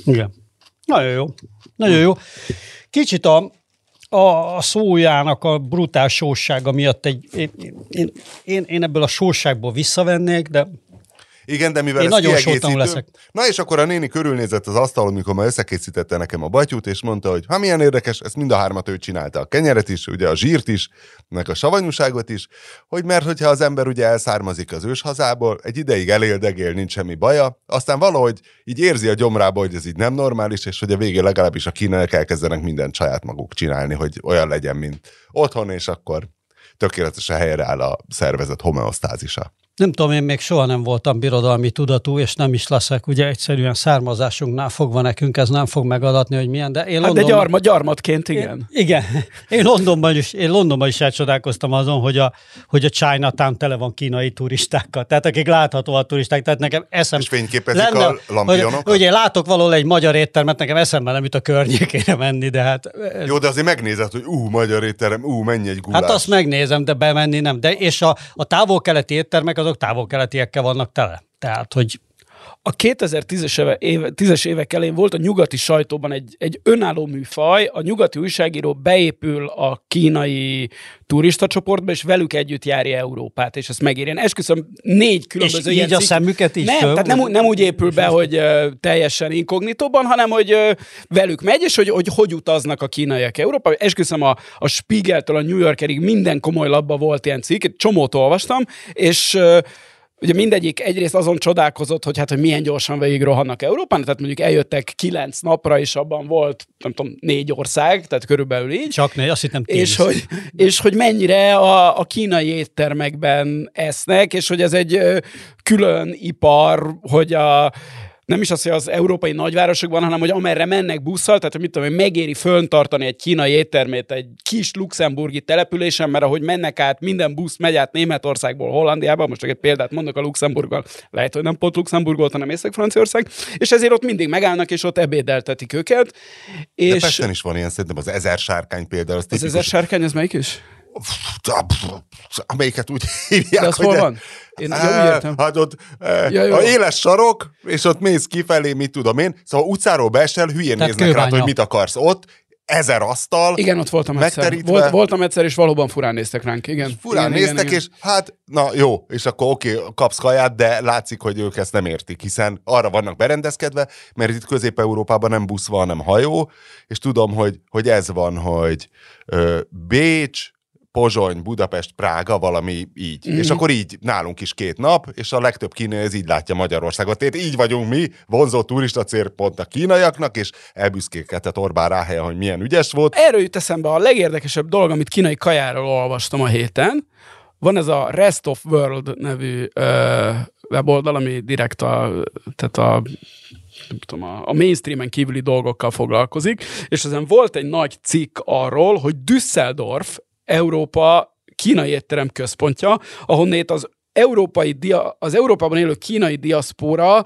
Igen. Nagyon jó. Nagyon jó. Kicsit a, a szójának a brutál sósága miatt egy, én, én, én, én ebből a sóságból visszavennék, de igen, de mivel Én ez nagyon leszek. Na és akkor a néni körülnézett az asztalon, mikor már összekészítette nekem a batyút, és mondta, hogy ha milyen érdekes, ezt mind a hármat ő csinálta. A kenyeret is, ugye a zsírt is, meg a savanyúságot is, hogy mert hogyha az ember ugye elszármazik az őshazából, egy ideig eléldegél, nincs semmi baja, aztán valahogy így érzi a gyomrába, hogy ez így nem normális, és hogy a végén legalábbis a kínaiak elkezdenek mindent saját maguk csinálni, hogy olyan legyen, mint otthon, és akkor tökéletesen helyre áll a szervezet homeosztázisa. Nem tudom, én még soha nem voltam birodalmi tudatú, és nem is leszek, ugye egyszerűen származásunknál fogva nekünk ez nem fog megadatni, hogy milyen, de én hát de gyarma, gyarmatként, igen. Én, igen. Én Londonban is, én Londonban is elcsodálkoztam azon, hogy a, hogy a Chinatown tele van kínai turistákkal, tehát akik láthatóan turisták, tehát nekem eszem... És fényképezik lenne, a lampionokat? Hogy, hogy én látok valahol egy magyar éttermet, nekem eszembe nem jut a környékére menni, de hát... Jó, de azért megnézed, hogy ú, magyar étterem, ú, mennyi egy gulás. Hát azt megnézem, de bemenni nem. De és a, a távol-keleti éttermek azok távol-keletiekkel vannak tele. Tehát, hogy a 2010-es éve, 10 évek elején volt a nyugati sajtóban egy, egy önálló műfaj, a nyugati újságíró beépül a kínai turista csoportba, és velük együtt járja Európát, és ezt. Én esküszöm, négy különböző és ilyen így a szemüket is? Nem, föl, tehát nem, nem úgy épül be, hogy uh, teljesen inkognitóban, hanem hogy uh, velük megy, és hogy, hogy hogy utaznak a kínaiak Európába. Esküszöm, a, a Spiegeltől a New Yorkerig minden komoly labba volt ilyen cikk, csomót olvastam, és uh, Ugye mindegyik egyrészt azon csodálkozott, hogy hát, hogy milyen gyorsan végig rohannak Európán, tehát mondjuk eljöttek kilenc napra, és abban volt, nem tudom, négy ország, tehát körülbelül így. Csak négy, azt hittem és hogy, és hogy mennyire a, a kínai éttermekben esznek, és hogy ez egy külön ipar, hogy a nem is az, hogy az európai nagyvárosokban, hanem hogy amerre mennek busszal, tehát hogy mit tudom, hogy megéri föntartani egy kínai éttermét egy kis luxemburgi településen, mert ahogy mennek át, minden busz megy át Németországból Hollandiába, most csak egy példát mondok a Luxemburggal, lehet, hogy nem pont Luxemburg volt, hanem Észak-Franciaország, és ezért ott mindig megállnak, és ott ebédeltetik őket. És... De Pesten is van ilyen, szerintem az ezer sárkány például. Az, az ezer sárkány, ez melyik is? Amelyiket úgy hívják, De az hogy hol van? Én á, úgy értem. Hát ott ja, jó. a éles sarok, és ott mész kifelé, mit tudom én. Szóval utcáról beesel, hülyén Tehát néznek rá, hogy mit akarsz ott ezer asztal. Igen, ott voltam egyszer. Volt, voltam egyszer, és valóban furán néztek ránk. Igen. Furán igen, néztek, igen, és hát, na jó, és akkor oké, okay, kapsz kaját, de látszik, hogy ők ezt nem értik, hiszen arra vannak berendezkedve, mert itt Közép-Európában nem busz van, hanem hajó, és tudom, hogy, hogy ez van, hogy ö, Bécs, Pozsony, Budapest, Prága, valami így. Mm. És akkor így nálunk is két nap, és a legtöbb kínai ez így látja Magyarországot. Tehát így vagyunk mi, vonzó turista célpont a kínaiaknak, és elbüszkékedett Orbán Ráhelyen, hogy milyen ügyes volt. Erről jut eszembe a legérdekesebb dolog, amit kínai kajáról olvastam a héten. Van ez a Rest of World nevű ö, weboldal, ami direkt a, tehát a nem tudom, a, a mainstreamen kívüli dolgokkal foglalkozik, és ezen volt egy nagy cikk arról, hogy Düsseldorf Európa kínai étterem központja, ahonnét az európai dia, az Európában élő kínai diaszpóra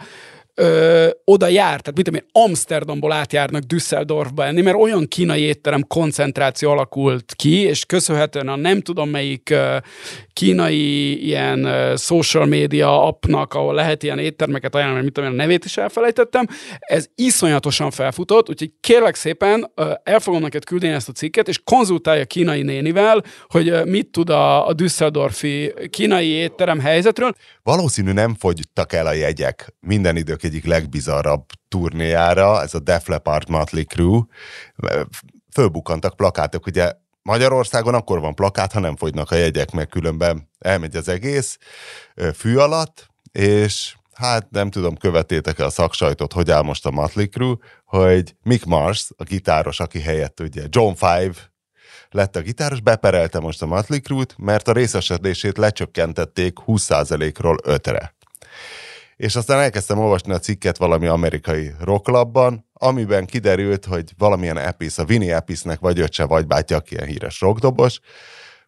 ö, oda jár, tehát mit tudom én, Amsterdamból átjárnak Düsseldorfba enni, mert olyan kínai étterem koncentráció alakult ki, és köszönhetően a nem tudom melyik ö, kínai ilyen ö, social media appnak, ahol lehet ilyen éttermeket ajánlani, mit tudom én, a nevét is elfelejtettem, ez iszonyatosan felfutott, úgyhogy kérlek szépen ö, el fogom neked küldeni ezt a cikket, és konzultálja kínai nénivel, hogy ö, mit tud a, a Düsseldorfi kínai étterem helyzetről. Valószínű nem fogytak el a jegyek minden idők egyik legbizarrabb turnéjára, ez a Def Leppard Motley Crue. Fölbukantak plakátok, ugye Magyarországon akkor van plakát, ha nem fogynak a jegyek, meg különben elmegy az egész fű alatt, és hát nem tudom, követétek-e a szaksajtot, hogy áll most a Motley Crue, hogy Mick Mars, a gitáros, aki helyett ugye John Five lett a gitáros, beperelte most a Motley Crue-t, mert a részesedését lecsökkentették 20%-ról 5-re és aztán elkezdtem olvasni a cikket valami amerikai rocklabban, amiben kiderült, hogy valamilyen Epis, a Vinny Episnek vagy öccse, vagy bátyja, aki ilyen híres rockdobos,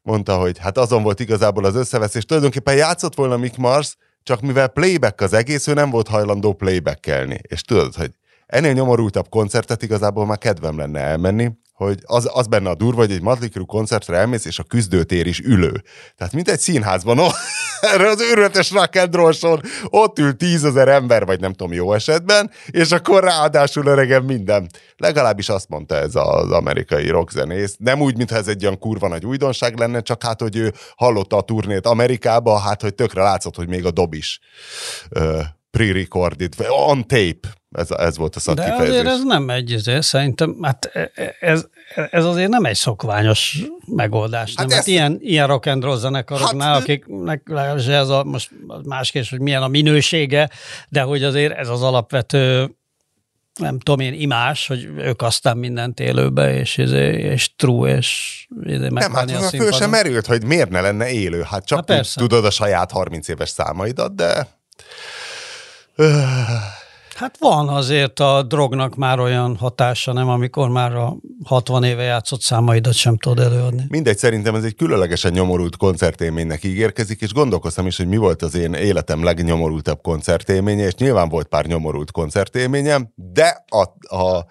mondta, hogy hát azon volt igazából az összeveszés, tulajdonképpen játszott volna Mick Mars, csak mivel playback az egész, ő nem volt hajlandó playbackelni. És tudod, hogy ennél nyomorultabb koncertet igazából már kedvem lenne elmenni, hogy az, az benne a durva, hogy egy Crue koncertre elmész, és a küzdőtér is ülő. Tehát mint egy színházban, ó, erre az őrületes rock and roll ott ül tízezer ember, vagy nem tudom, jó esetben, és akkor ráadásul öregem minden. Legalábbis azt mondta ez az amerikai rockzenész. Nem úgy, mintha ez egy olyan kurva nagy újdonság lenne, csak hát, hogy ő hallotta a turnét Amerikába, hát, hogy tökre látszott, hogy még a dob is uh, pre-recorded, on tape ez, ez volt a szakkifejezés. De azért ez nem egy, ezért, szerintem, hát e, e, ez, ez azért nem egy szokványos megoldás. Hát, nem? hát ilyen, ilyen rock and roll zenekaroknál, hát, akiknek legalábbis ez a, most más kérdés, hogy milyen a minősége, de hogy azért ez az alapvető nem tudom én, imás, hogy ők aztán mindent élőbe, és, és, és true, és Nem, hát a föl sem merült, hogy miért ne lenne élő. Hát csak hát tudod a saját 30 éves számaidat, de... Hát van azért a drognak már olyan hatása, nem, amikor már a 60 éve játszott számaidat sem tudod előadni. Mindegy, szerintem ez egy különlegesen nyomorult koncertélménynek ígérkezik, és gondolkoztam is, hogy mi volt az én életem legnyomorultabb koncertélménye, és nyilván volt pár nyomorult koncertélményem, de a, a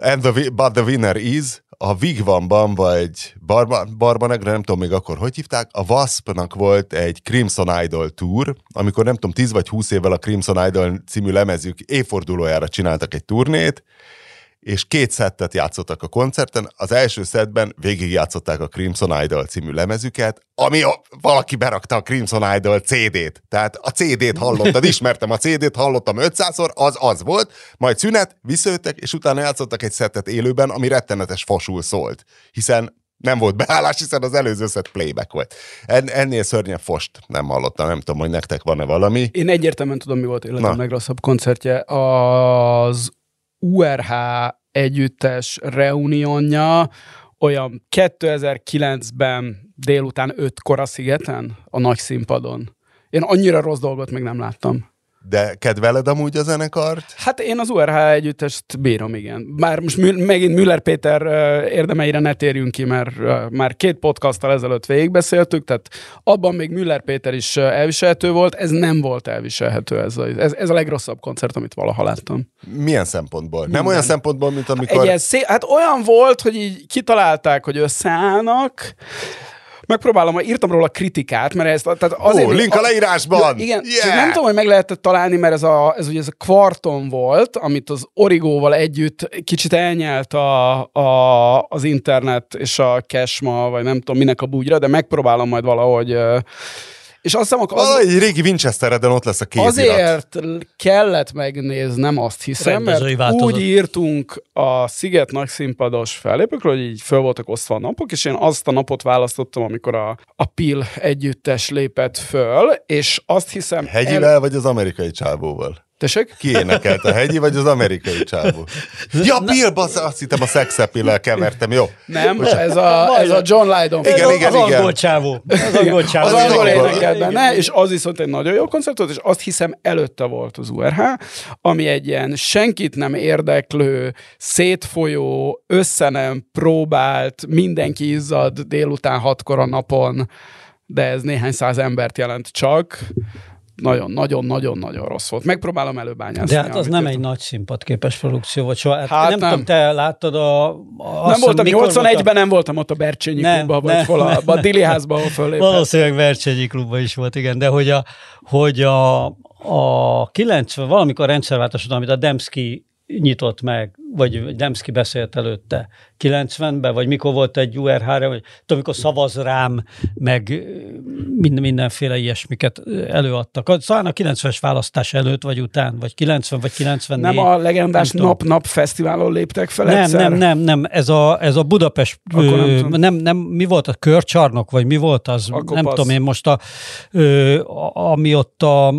And the, but the winner is a Vigvamban, vagy Barba, Barbanegra, nem tudom még akkor, hogy hívták, a Waspnak volt egy Crimson Idol tour, amikor nem tudom, 10 vagy 20 évvel a Crimson Idol című lemezük évfordulójára csináltak egy turnét, és két szettet játszottak a koncerten. Az első szettben végigjátszották a Crimson Idol című lemezüket, ami a, valaki berakta a Crimson Idol CD-t. Tehát a CD-t hallottad, ismertem a CD-t, hallottam 500-szor, az az volt, majd szünet, visszajöttek, és utána játszottak egy szettet élőben, ami rettenetes fasul szólt. Hiszen nem volt beállás, hiszen az előző szett playback volt. En, ennél szörnyebb fost nem hallottam, nem tudom, hogy nektek van-e valami. Én egyértelműen tudom, mi volt életem legrosszabb koncertje. Az URH együttes reunionja olyan 2009-ben délután 5-kor a szigeten, a nagy színpadon. Én annyira rossz dolgot még nem láttam. De kedveled amúgy a zenekart? Hát én az URH együttest bírom, igen. Már most megint Müller Péter érdemeire ne térjünk ki, mert már két podcasttal ezelőtt végigbeszéltük, tehát abban még Müller Péter is elviselhető volt, ez nem volt elviselhető, ez a, ez, ez a legrosszabb koncert, amit valaha láttam. Milyen szempontból? Minden. Nem olyan szempontból, mint amikor... Egy szé- hát olyan volt, hogy így kitalálták, hogy összeállnak, megpróbálom, írtam róla kritikát, mert ez tehát azért... Ó, link a leírásban! Igen, yeah. nem tudom, hogy meg lehetett találni, mert ez, a, ez ugye ez a kvarton volt, amit az Origóval együtt kicsit elnyelt a, a, az internet és a cashma, vagy nem tudom minek a búgyra, de megpróbálom majd valahogy És azt hiszem, az, Valahogy egy régi Winchestereden ott lesz a kézirat. azért kellett megnéznem, azt hiszem, Rendezői mert változat. úgy írtunk a Sziget nagy színpados fellépőkről, hogy így föl voltak osztva a napok, és én azt a napot választottam, amikor a, a Pil együttes lépett föl, és azt hiszem... Hegyivel vagy az amerikai csávóval? Tessék? Ki énekelt, a hegyi vagy az amerikai csávó? Ja, Bill, basz, azt hittem a sex appeal kevertem, jó. Nem, ez a, ez a John Lydon. Igen, Ez a- igen, az igen. angol csávó. Az angol csávó. Az Az angol angol. énekelt benne, és az viszont egy nagyon jó koncert volt, és azt hiszem előtte volt az URH, ami egy ilyen senkit nem érdeklő, szétfolyó, össze nem próbált, mindenki izzad délután hatkor a napon, de ez néhány száz embert jelent csak. Nagyon-nagyon-nagyon-nagyon rossz volt. Megpróbálom előbányászni. De hát az nem egy nagy színpadképes produkció volt soha. Hát Hát nem, nem. tudom, te láttad a... a Nem voltam, 81-ben nem voltam ott a Bercsényi Nem, klubban, vagy nem, hol a, nem. a Dili házban, ahol föllépett. Valószínűleg Vercsényi klubban is volt, igen, de hogy a, hogy a, a 90, valamikor rendszerváltás után, amit a Demszki nyitott meg, vagy Demszki beszélt előtte 90-ben, vagy mikor volt egy URH-re, vagy tudom, amikor szavaz rám, meg minden, mindenféle ilyesmiket előadtak. Talán a 90-es választás előtt, vagy után, vagy 90, vagy 94. Nem a legendás. Nap-Nap fesztiválon léptek fel Nem, egyszer? nem, nem, nem, ez a, ez a Budapest, Akkor nem tudom. nem, nem, mi volt a körcsarnok, vagy mi volt az? Akkor nem passz. tudom én most, a, ö, ami ott a,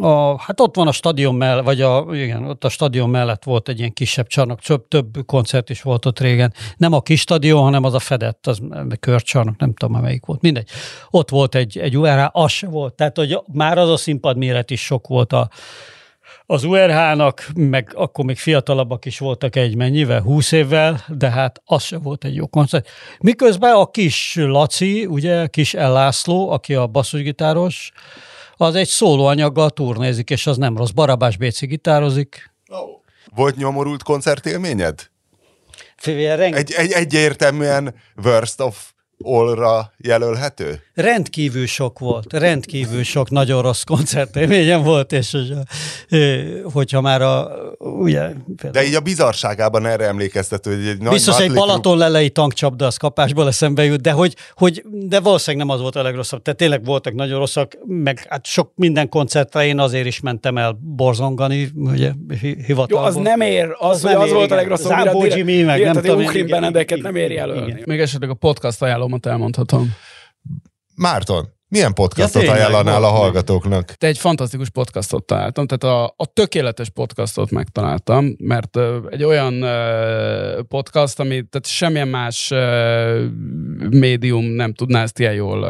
a, hát ott van a stadion mellett, vagy a, igen, ott a stadion mellett volt egy ilyen kisebb csarnok, több, több koncert is volt ott régen. Nem a kis stadion, hanem az a fedett, az körcsarnok, nem tudom már melyik volt, mindegy. Ott volt egy, egy URH, az se volt. Tehát, hogy már az a színpad méret is sok volt a, az URH-nak, meg akkor még fiatalabbak is voltak egy mennyivel, 20 évvel, de hát az se volt egy jó koncert. Miközben a kis Laci, ugye, kis Ellászló, aki a basszusgitáros, az egy szólóanyaggal turnézik, és az nem rossz. Barabás Béci gitározik. Volt nyomorult koncertélményed? Figyelj, reng- Egy, egy egyértelműen worst of all-ra jelölhető? Rendkívül sok volt, rendkívül sok nagyon rossz koncertélményem volt, és hogyha már a, ugye, De így a bizarságában erre emlékeztető, hogy egy nagy Biztos egy Balaton lelei tankcsapda az kapásból eszembe jut, de hogy, hogy de valószínűleg nem az volt a legrosszabb. Tehát tényleg voltak nagyon rosszak, meg hát sok minden koncertre én azért is mentem el borzongani, ugye, hi- Jó, hivatalból. az nem ér, az, Az nem az ér, volt a igen. legrosszabb. Zámbó Jimmy, meg nem tudom Benedeket nem ér igen, jelölni. igen. Még esetleg a podcast ajánlómat elmondhatom. Márton, milyen podcastot Ja, ajánlanál a hallgatóknak? Te egy fantasztikus podcastot találtam, tehát a, a tökéletes podcastot megtaláltam, mert egy olyan podcast, ami tehát semmilyen más médium nem tudná ezt ilyen jól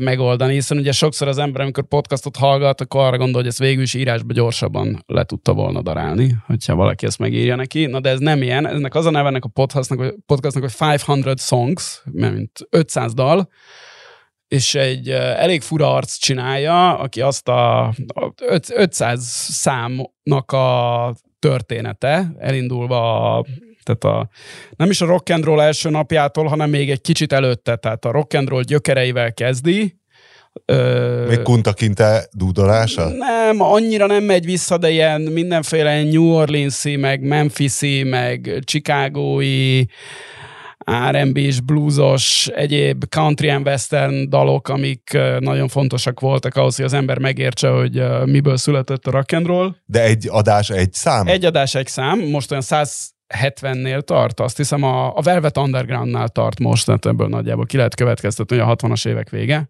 megoldani, hiszen ugye sokszor az ember, amikor podcastot hallgat, akkor arra gondol, hogy ezt végül is írásba gyorsabban le tudta volna darálni, hogyha valaki ezt megírja neki. Na de ez nem ilyen, ennek az a neve ennek a podcastnak, podcastnak, hogy 500 songs, mint 500 dal, és egy elég fura arc csinálja, aki azt a, a öt- 500 számnak a története, elindulva a, tehát a, nem is a rock and roll első napjától, hanem még egy kicsit előtte, tehát a rock and roll gyökereivel kezdi. Ö, Még Kunta Kinte dúdolása? nem, annyira nem megy vissza, de ilyen mindenféle New Orleans-i, meg Memphis-i, meg Chicagói, R&B-s, bluesos, egyéb country and western dalok, amik nagyon fontosak voltak ahhoz, hogy az ember megértse, hogy miből született a rock and roll. De egy adás, egy szám? Egy adás, egy szám, most olyan 170-nél tart, azt hiszem a, a Velvet Undergroundnál tart most, tehát ebből nagyjából ki lehet következtetni, hogy a 60-as évek vége.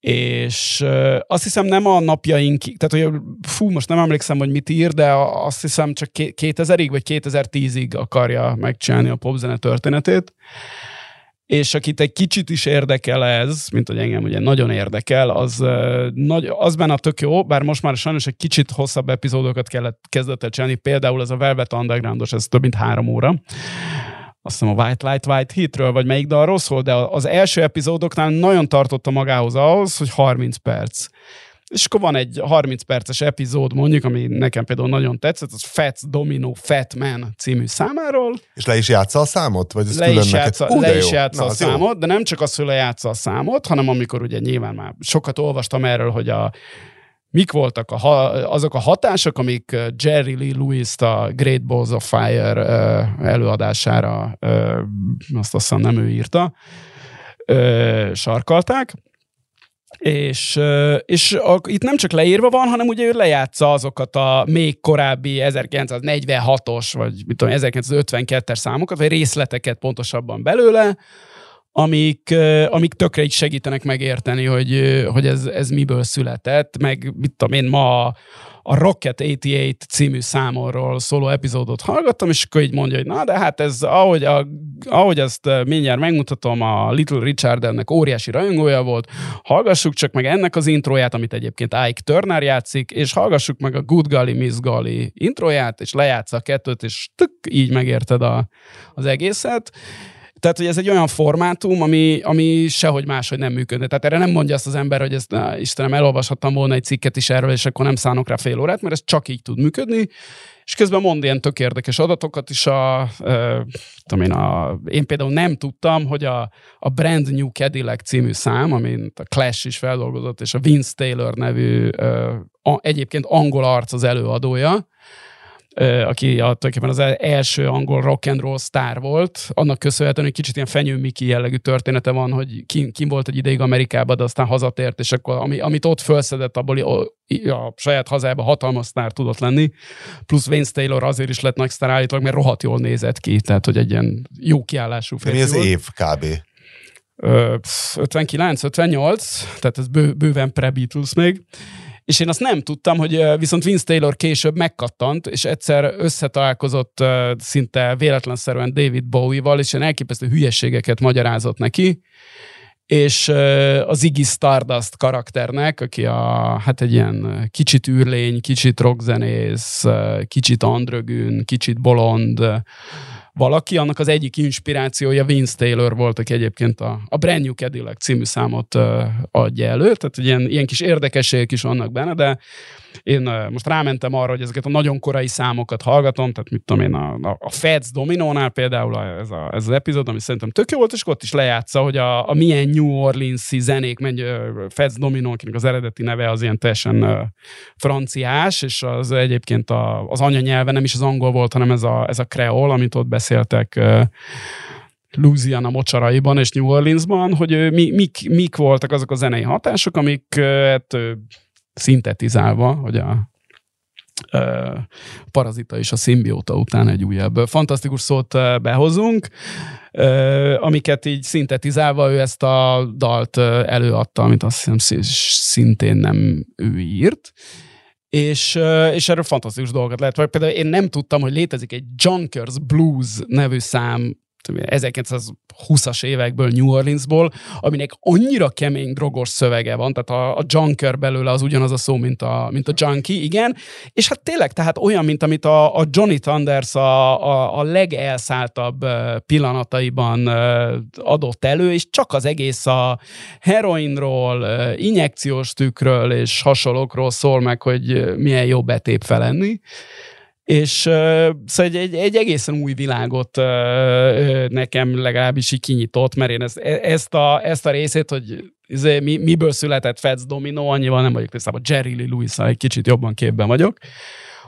És azt hiszem nem a napjaink, tehát hogy fú, most nem emlékszem, hogy mit ír, de azt hiszem csak ké- 2000-ig vagy 2010-ig akarja megcsinálni a popzene történetét. És akit egy kicsit is érdekel ez, mint hogy engem ugye nagyon érdekel, az, nagy, az benne tök jó, bár most már sajnos egy kicsit hosszabb epizódokat kellett kezdett el csinálni, például ez a Velvet Undergroundos, ez több mint három óra. Azt hiszem a White Light White Hitről, vagy melyik dalról szól, de az első epizódoknál nagyon tartotta magához ahhoz, hogy 30 perc. És akkor van egy 30 perces epizód mondjuk, ami nekem például nagyon tetszett, az Fats Domino Fat Man című számáról, És le is játsza a számot? Vagy ez le is játsza, de le is játsza Na, a az jó. számot, de nem csak az, hogy lejátsza a számot, hanem amikor ugye nyilván már sokat olvastam erről, hogy a mik voltak a, azok a hatások, amik uh, Jerry Lee Lewis-t a Great Balls of Fire uh, előadására, uh, azt hiszem nem ő írta, sarkalták, és, és a, itt nem csak leírva van, hanem ugye ő lejátsza azokat a még korábbi 1946-os, vagy mit tudom, 1952-es számokat, vagy részleteket pontosabban belőle, amik, amik tökre így segítenek megérteni, hogy, hogy ez, ez miből született, meg mit tudom én, ma a Rocket 88 című számomról szóló epizódot hallgattam, és akkor így mondja, hogy na, de hát ez, ahogy, a, ahogy ezt mindjárt megmutatom, a Little Richard ennek óriási rajongója volt, hallgassuk csak meg ennek az introját, amit egyébként Ike Turner játszik, és hallgassuk meg a Good Golly, Miss Golly introját, és lejátsza a kettőt, és tök, így megérted a, az egészet. Tehát, hogy ez egy olyan formátum, ami, ami sehogy máshogy nem működne. Tehát erre nem mondja azt az ember, hogy ezt, na, Istenem, elolvashattam volna egy cikket is erről, és akkor nem szánok rá fél órát, mert ez csak így tud működni. És közben mond ilyen tök érdekes adatokat is. A, e, tudom én, a, én például nem tudtam, hogy a, a Brand New Cadillac című szám, amit a Clash is feldolgozott, és a Vince Taylor nevű e, a, egyébként angol arc az előadója, aki a, tulajdonképpen az első angol rock and roll sztár volt, annak köszönhetően, hogy kicsit ilyen fenyő Miki jellegű története van, hogy kim, kim volt egy ideig Amerikában, de aztán hazatért, és akkor ami, amit ott felszedett, abból a, a saját hazába hatalmas sztár tudott lenni, plusz Vince Taylor azért is lett nagy sztár állítólag, mert rohadt jól nézett ki, tehát hogy egy ilyen jó kiállású férfi Mi az volt. év kb? 59, 58, tehát ez bő, bőven pre-Beatles még, és én azt nem tudtam, hogy viszont Vince Taylor később megkattant, és egyszer összetalálkozott szinte véletlenszerűen David Bowie-val, és ilyen elképesztő hülyeségeket magyarázott neki, és az Iggy Stardust karakternek, aki a, hát egy ilyen kicsit űrlény, kicsit rockzenész, kicsit androgyn, kicsit bolond, valaki, annak az egyik inspirációja Vince Taylor volt, aki egyébként a, a Brand New Cadillac című számot adja elő, tehát ilyen, ilyen kis érdekességek is vannak benne, de én most rámentem arra, hogy ezeket a nagyon korai számokat hallgatom, tehát mit tudom én, a, a, Feds Dominónál például ez, a, ez az epizód, ami szerintem tök jó volt, és ott is lejátsza, hogy a, a milyen New Orleans-i zenék megy, Feds Domino, akinek az eredeti neve az ilyen teljesen franciás, és az egyébként a, az anyanyelve nem is az angol volt, hanem ez a, ez a kreol, amit ott beszéltek Louisiana mocsaraiban és New Orleansban, hogy mi, mik, mik voltak azok a zenei hatások, amiket szintetizálva, hogy a parazita és a szimbióta után egy újabb fantasztikus szót behozunk, amiket így szintetizálva ő ezt a dalt előadta, amit azt hiszem szintén nem ő írt, és, és erről fantasztikus dolgokat lehet. Például én nem tudtam, hogy létezik egy Junkers Blues nevű szám 1920-as évekből New Orleansból, aminek annyira kemény drogos szövege van, tehát a, a junker belőle az ugyanaz a szó, mint a, mint a junkie, igen, és hát tényleg, tehát olyan, mint amit a, a Johnny Thunders a, a, a legelszálltabb pillanataiban adott elő, és csak az egész a heroinról, injekciós tükről és hasonlókról szól meg, hogy milyen jó betép felenni és uh, szóval egy, egy, egy egészen új világot uh, nekem legalábbis így kinyitott, mert én ezt, e, ezt, a, ezt a részét, hogy izé, mi, miből született Feds Domino, annyival nem vagyok tisztában, Jerry Lee lewis egy kicsit jobban képben vagyok.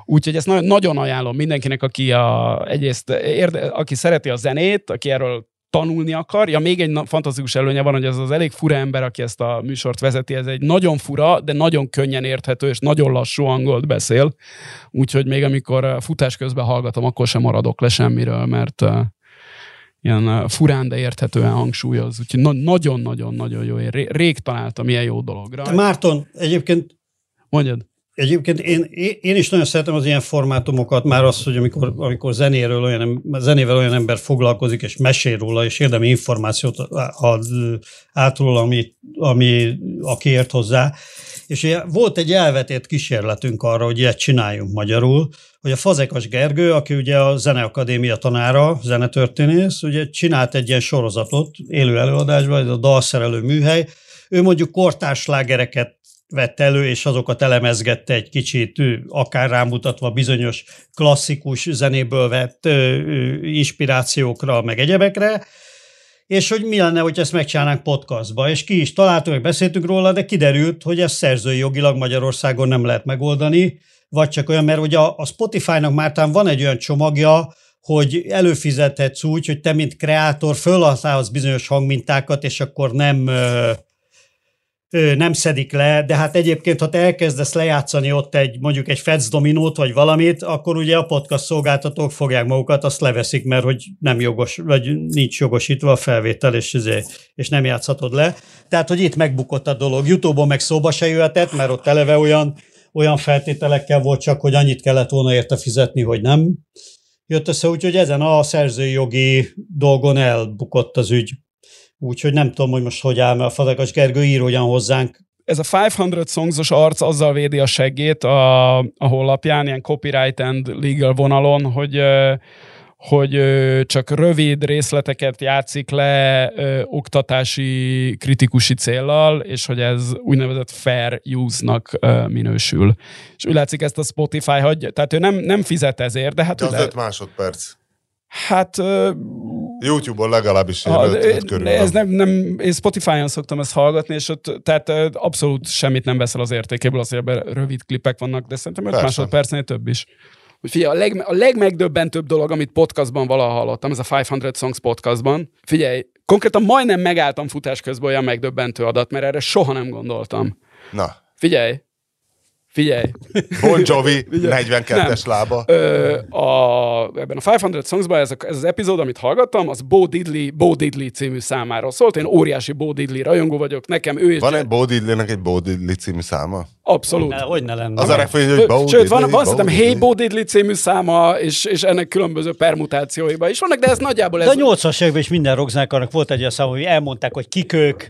Úgyhogy ezt na- nagyon ajánlom mindenkinek, aki a, egyrészt érde, aki szereti a zenét, aki erről tanulni akar. Ja, még egy fantasztikus előnye van, hogy ez az elég fura ember, aki ezt a műsort vezeti, ez egy nagyon fura, de nagyon könnyen érthető és nagyon lassú angolt beszél. Úgyhogy még amikor futás közben hallgatom, akkor sem maradok le semmiről, mert uh, ilyen furán, de érthetően hangsúlyoz. Úgyhogy nagyon-nagyon-nagyon jó. Én rég találtam ilyen jó dologra. Márton, egyébként Mondjad. Egyébként én, én is nagyon szeretem az ilyen formátumokat, már az, hogy amikor, amikor zenéről olyan, zenével olyan ember foglalkozik, és mesél róla, és érdemi információt ad át róla, ami, ami, aki ért hozzá. És volt egy elvetett kísérletünk arra, hogy ilyet csináljunk magyarul, hogy a Fazekas Gergő, aki ugye a Zeneakadémia tanára, zenetörténész, ugye csinált egy ilyen sorozatot élő előadásban, ez a dalszerelő műhely, ő mondjuk kortárslágereket vett elő, és azokat elemezgette egy kicsit, akár rámutatva bizonyos klasszikus zenéből vett inspirációkra, meg egyebekre, és hogy mi lenne, hogy ezt megcsinálnánk podcastba, és ki is találtunk, meg beszéltünk róla, de kiderült, hogy ezt szerzői jogilag Magyarországon nem lehet megoldani, vagy csak olyan, mert ugye a, Spotify-nak már van egy olyan csomagja, hogy előfizethetsz úgy, hogy te, mint kreátor, fölhasználsz bizonyos hangmintákat, és akkor nem nem szedik le, de hát egyébként, ha te elkezdesz lejátszani ott egy, mondjuk egy Feds dominót, vagy valamit, akkor ugye a podcast szolgáltatók fogják magukat, azt leveszik, mert hogy nem jogos, vagy nincs jogosítva a felvétel, és, izé, és nem játszhatod le. Tehát, hogy itt megbukott a dolog. Youtube-on meg szóba se jöhetett, mert ott eleve olyan, olyan feltételekkel volt csak, hogy annyit kellett volna érte fizetni, hogy nem jött össze, úgyhogy ezen a szerzői jogi dolgon elbukott az ügy. Úgyhogy nem tudom, hogy most hogy áll, mert a Fazekas Gergő ír hogyan hozzánk. Ez a 500 songsos arc azzal védi a seggét a, a honlapján, ilyen copyright and legal vonalon, hogy hogy ö, csak rövid részleteket játszik le ö, oktatási kritikusi céllal, és hogy ez úgynevezett fair use-nak ö, minősül. És úgy látszik ezt a Spotify hagyja, tehát ő nem, nem fizet ezért, de hát... De az öt másodperc. Hát... YouTube-on legalábbis ha, öt, öt körül. Ez nem, nem, én Spotify-on szoktam ezt hallgatni, és ott, tehát abszolút semmit nem veszel az értékéből, azért ebben rövid klipek vannak, de szerintem 5 másodpercnél több is. Úgy figyelj, a, leg, a legmegdöbbentőbb dolog, amit podcastban valaha hallottam, ez a 500 Songs podcastban. Figyelj, konkrétan majdnem megálltam futás közben olyan megdöbbentő adat, mert erre soha nem gondoltam. Na. Figyelj, Figyelj. Bon Jovi, 42-es lába. Ö, a, ebben a 500 Songsban ez, a, ez az epizód, amit hallgattam, az Bo Diddley, Bo Diddley című számáról szólt. Én óriási Bo Diddley rajongó vagyok, nekem ő is... Van egy Bo Diddleynek egy Bo Diddley című száma? Abszolút. Ne, hogy ne lenne. Az a refény, hogy Bo Sőt, van, van szerintem Hey Bo Diddley című száma, és, és ennek különböző permutációiba is vannak, de ez nagyjából... Ez... De a 80-as években is minden rockzenekarnak volt egy olyan szám, hogy elmondták, hogy kik ők,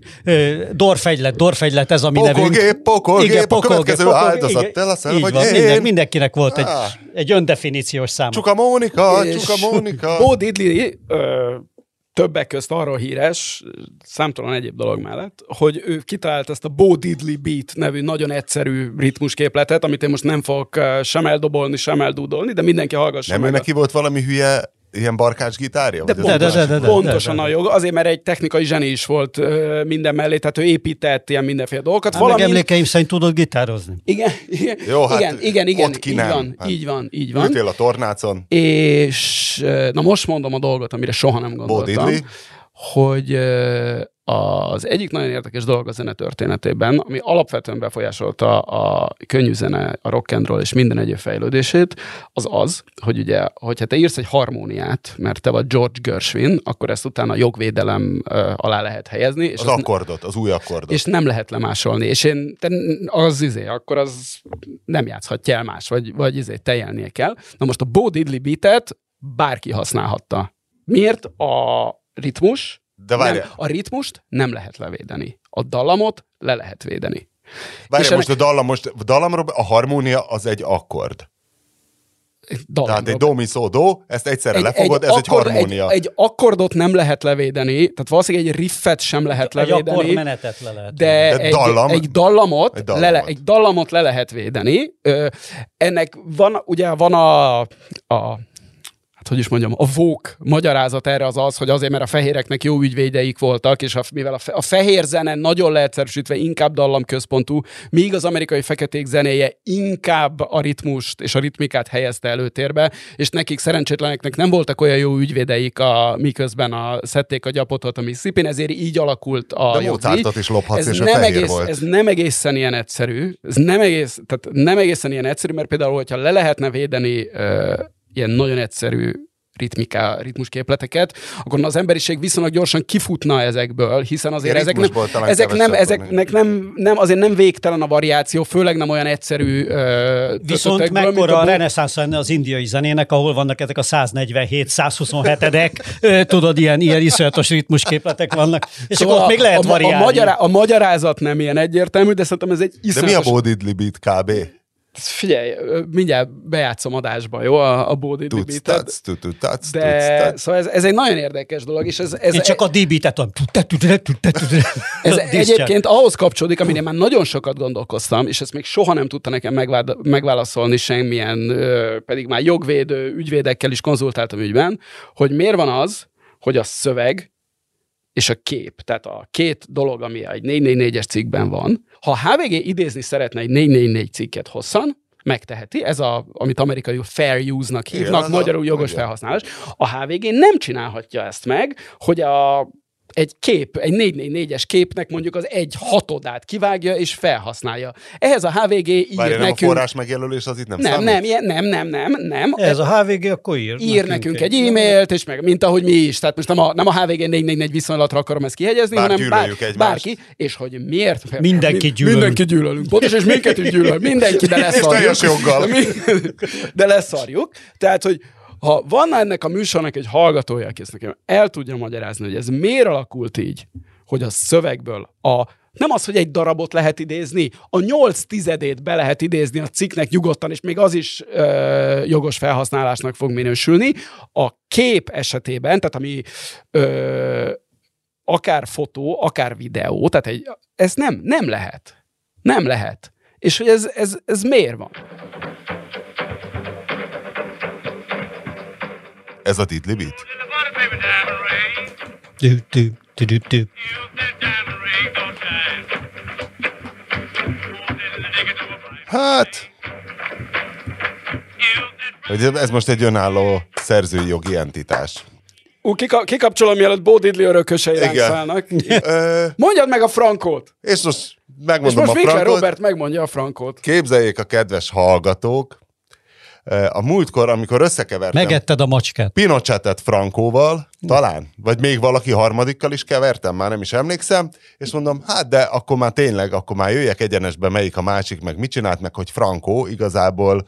dorfegylet, dorfegylet, ez a mi nevünk. Pokolgép, pokolgép, igen, pokolgép, a következő áldozat, te leszel, vagy van, minden, mindenkinek volt egy, ah. egy öndefiníciós szám. Csuka Mónika, Csuka Mónika. Bo Diddley, ö, többek közt arról híres, számtalan egyéb dolog mellett, hogy ő kitalált ezt a Bo Diddley Beat nevű nagyon egyszerű ritmusképletet, amit én most nem fogok sem eldobolni, sem eldúdolni, de mindenki hallgassa Nem, meg. neki volt valami hülye ilyen barkács gitárja? De, pontos, de, de, de, de, pontosan de, de, de. a jog. Azért, mert egy technikai zseni is volt uh, minden mellé, tehát ő épített ilyen mindenféle dolgokat. Hát Valami... emlékeim szerint tudod gitározni. Igen, igen, Jó, hát igen, igen, igen, ott ki így nem. van, hát így van, így van. Ültél a tornácon. És na most mondom a dolgot, amire soha nem gondoltam. Hogy az egyik nagyon érdekes dolog a zene történetében, ami alapvetően befolyásolta a könnyű zene, a rock and roll és minden egyéb fejlődését, az az, hogy ugye, hogyha te írsz egy harmóniát, mert te vagy George Gershwin, akkor ezt utána jogvédelem alá lehet helyezni. És az akkordot, az új akkordot. És nem lehet lemásolni. És én, te, az izé, akkor az nem játszhatja el más, vagy, vagy izé, tejelnie kell. Na most a Bo Diddley beatet bárki használhatta. Miért? A ritmus, de nem, a ritmust nem lehet levédeni. A dallamot le lehet védeni. Várj, most ennek... a dallam, most a dallamról a harmónia az egy akkord. Dallamról. Tehát egy do, mi, szó, do, ezt egyszerre egy, lefogod, egy ez akkord, egy harmónia. Egy, egy akkordot nem lehet levédeni, tehát valószínűleg egy riffet sem lehet levédeni. Egy menetet le lehet De, de egy, dallam, egy, dallamot, egy, dallamot. Le, egy dallamot le lehet védeni. Ö, ennek van, ugye van a, a hogy is mondjam, a vók magyarázat erre az az, hogy azért, mert a fehéreknek jó ügyvédeik voltak, és a, mivel a, fe, a fehér zene nagyon leegyszerűsítve inkább dallamközpontú, míg az amerikai feketék zenéje inkább a ritmust és a ritmikát helyezte előtérbe, és nekik szerencsétleneknek nem voltak olyan jó ügyvédeik, a, miközben a, szedték a gyapotot a Mississippi, ezért így alakult a De Mozartot is lophatsz, ez és nem egész, volt. Ez nem egészen ilyen egyszerű, ez nem, egész, tehát nem egészen ilyen egyszerű, mert például, hogyha le lehetne védeni ilyen nagyon egyszerű ritmiká, ritmusképleteket, akkor az emberiség viszonylag gyorsan kifutna ezekből, hiszen azért ezek, nem, ezek nem, ezeknek nem, nem, azért nem végtelen a variáció, főleg nem olyan egyszerű uh, Viszont mekkora a, a reneszánsz az indiai zenének, ahol vannak ezek a 147-127-edek, tudod, ilyen, ilyen iszonyatos ritmusképletek vannak, és szóval akkor ott még lehet a, variálni. A, a, magyará, a magyarázat nem ilyen egyértelmű, de szerintem ez egy iszonyatos... De mi a Bodidli beat kb? Figyelj, mindjárt bejátszom adásba, jó, a, a Bódi Dibit-et. De szóval ez, ez egy nagyon érdekes dolog, és ez... ez Én csak a Dibit-et Ez egyébként ahhoz kapcsolódik, amin én már nagyon sokat gondolkoztam, és ezt még soha nem tudta nekem megválaszolni semmilyen, pedig már jogvédő ügyvédekkel is konzultáltam ügyben, hogy miért van az, hogy a szöveg és a kép, tehát a két dolog, ami egy 444-es cikkben van, ha a HVG idézni szeretne egy 444 cikket hosszan, megteheti, ez a, amit amerikai fair use-nak hívnak, Igen, magyarul jogos igen. felhasználás. A HVG nem csinálhatja ezt meg, hogy a egy kép, egy 444-es képnek mondjuk az egy hatodát kivágja és felhasználja. Ehhez a HVG ír Várj, nem a nekünk... forrás megjelölés az itt nem, nem, számít? nem, ilyen- nem, nem, nem, nem. Ez a HVG, akkor ír. ír nekünk egy e-mailt, és meg, mint ahogy mi is. Tehát most nem a, nem a HVG 444 viszonylatra akarom ezt kihegyezni, Bár hanem bár, egymást. bárki, és hogy miért. Mindenki mi- gyűlölünk. Mindenki gyűlölünk. Pontos, és minket is gyűlöl. Mindenki, de lesz És teljes joggal. De leszarjuk. Tehát, hogy ha van ennek a műsornak egy hallgatója, aki ezt nekem el tudja magyarázni, hogy ez miért alakult így, hogy a szövegből a nem az, hogy egy darabot lehet idézni, a nyolc tizedét be lehet idézni a cikknek nyugodtan, és még az is ö, jogos felhasználásnak fog minősülni. A kép esetében, tehát ami ö, akár fotó, akár videó, tehát egy, ez nem, nem lehet. Nem lehet. És hogy ez, ez, ez miért van? Ez a Tidli Beat? Dü, dü, dü, dü, dü. Hát... Hogy ez most egy önálló szerzői jogi entitás. Ú, kika, kikapcsolom, mielőtt Bo Diddley örökösei ránk szállnak. Mondjad meg a frankót! és most És megmondom most a Winkler frankot. Robert megmondja a frankót. Képzeljék a kedves hallgatók, a múltkor, amikor összekevertem Megetted a macskát. Pinochetet Frankóval, talán, vagy még valaki harmadikkal is kevertem, már nem is emlékszem, és mondom, hát de akkor már tényleg, akkor már jöjjek egyenesbe, melyik a másik, meg mit csinált, meg hogy Frankó igazából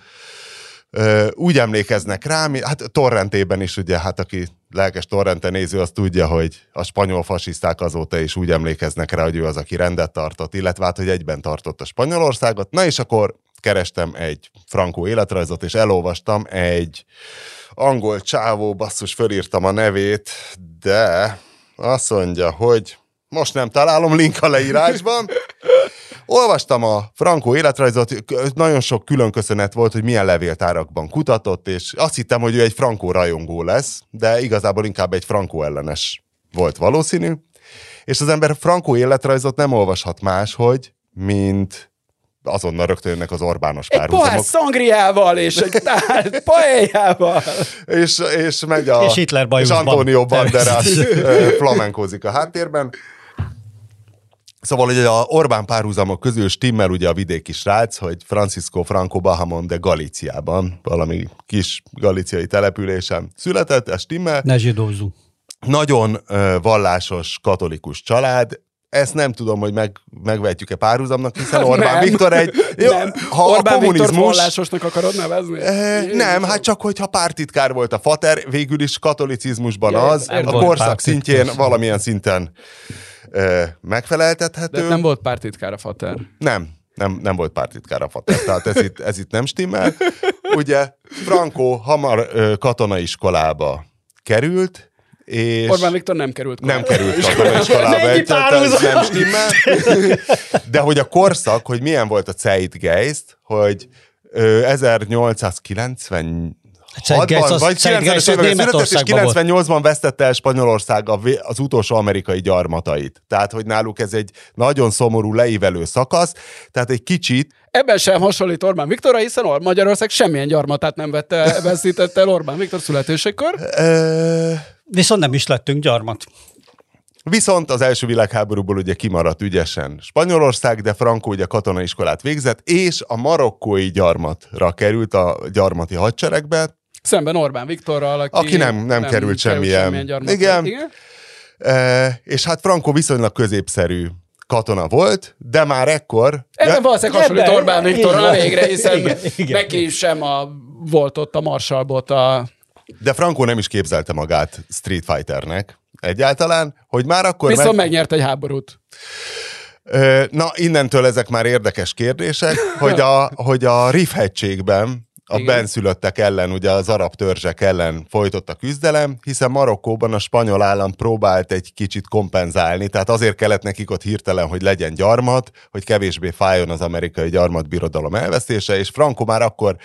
ö, úgy emlékeznek rám, hát torrentében is ugye, hát aki lelkes torrente néző, az tudja, hogy a spanyol fasiszták azóta is úgy emlékeznek rá, hogy ő az, aki rendet tartott, illetve hát, hogy egyben tartotta Spanyolországot. Na és akkor kerestem egy frankó életrajzot, és elolvastam egy angol csávó, basszus, fölírtam a nevét, de azt mondja, hogy most nem találom link a leírásban. Olvastam a Frankó életrajzot, nagyon sok külön köszönet volt, hogy milyen levéltárakban kutatott, és azt hittem, hogy ő egy Frankó rajongó lesz, de igazából inkább egy Frankó ellenes volt valószínű. És az ember Frankó életrajzot nem olvashat máshogy, mint azonnal rögtön jönnek az Orbános Egy pohár párhuzamok. szangriával és egy tál paelljával. És, és megy a... És Hitler és bajuszban. Antonio Banderas flamenkózik a háttérben. Szóval, hogy a Orbán párhuzamok közül stimmel ugye a vidéki srác, hogy Francisco Franco Bahamon de Galíciában, valami kis galiciai településen született, ez stimmel. Ne zsidózzunk. Nagyon vallásos katolikus család, ezt nem tudom, hogy meg, megvetjük-e párhuzamnak, hiszen Orbán Nem. Viktor egy... Jó, nem. ha Orbán a kommunizmus... vallásosnak akarod nevezni? Eh, Nem, hát csak hogyha pártitkár volt a fater, végül is katolicizmusban Ja, az, a korszak szintjén valamilyen szinten eh, megfeleltethető. De nem volt pártitkár a fater. nem, nem, nem volt pártitkár a fater, tehát ez itt, ez itt nem stimmel. Ugye Franco hamar ö, katonaiskolába került, és Orbán Viktor nem került nem került katonaiskolába, egy- ez nem stimmel. De hogy a korszak, hogy milyen volt a Zeitgeist, hogy ö, 1890 Zeitgeist 6-ban, az- vagy 90-es Zeitgeist az években született, és Németországban volt. 98-ban vesztette el Spanyolország az utolsó amerikai gyarmatait. Tehát, hogy náluk ez egy nagyon szomorú, leívelő szakasz, tehát egy kicsit Ebben sem hasonlít Orbán Viktorra, hiszen Or- Magyarország semmilyen gyarmatát nem vette, veszítette el Orbán Viktor születésekor. Viszont nem is lettünk gyarmat. Viszont az első világháborúból ugye kimaradt ügyesen Spanyolország, de Franco ugye katonaiskolát végzett, és a marokkói gyarmatra került a gyarmati hadseregbe, Szemben Orbán Viktorral, aki, Aki nem- nem került semmilyen- gyarmatra. Igen. Igen. e, és hát Franco viszonylag középszerű katona volt, de már ekkor... Ebben Ja, valószínűleg hasonlít Ebben- Orbán Viktorra végre, hiszen Igen, igen. neki sem a, volt ott a marsalbot a... de Franco nem is képzelte magát Street Fighternek egyáltalán, hogy már akkor... Viszont megnyert egy háborút. Na, innentől ezek már érdekes kérdések, hogy a, hogy a Rif hegységben a Igen. benszülöttek ellen, ugye az arab törzsek ellen folytott a küzdelem, hiszen Marokkóban a spanyol állam próbált egy kicsit kompenzálni, tehát azért kellett nekik ott hirtelen, hogy legyen gyarmat, hogy kevésbé fájjon az amerikai gyarmatbirodalom elvesztése, és Franco már akkor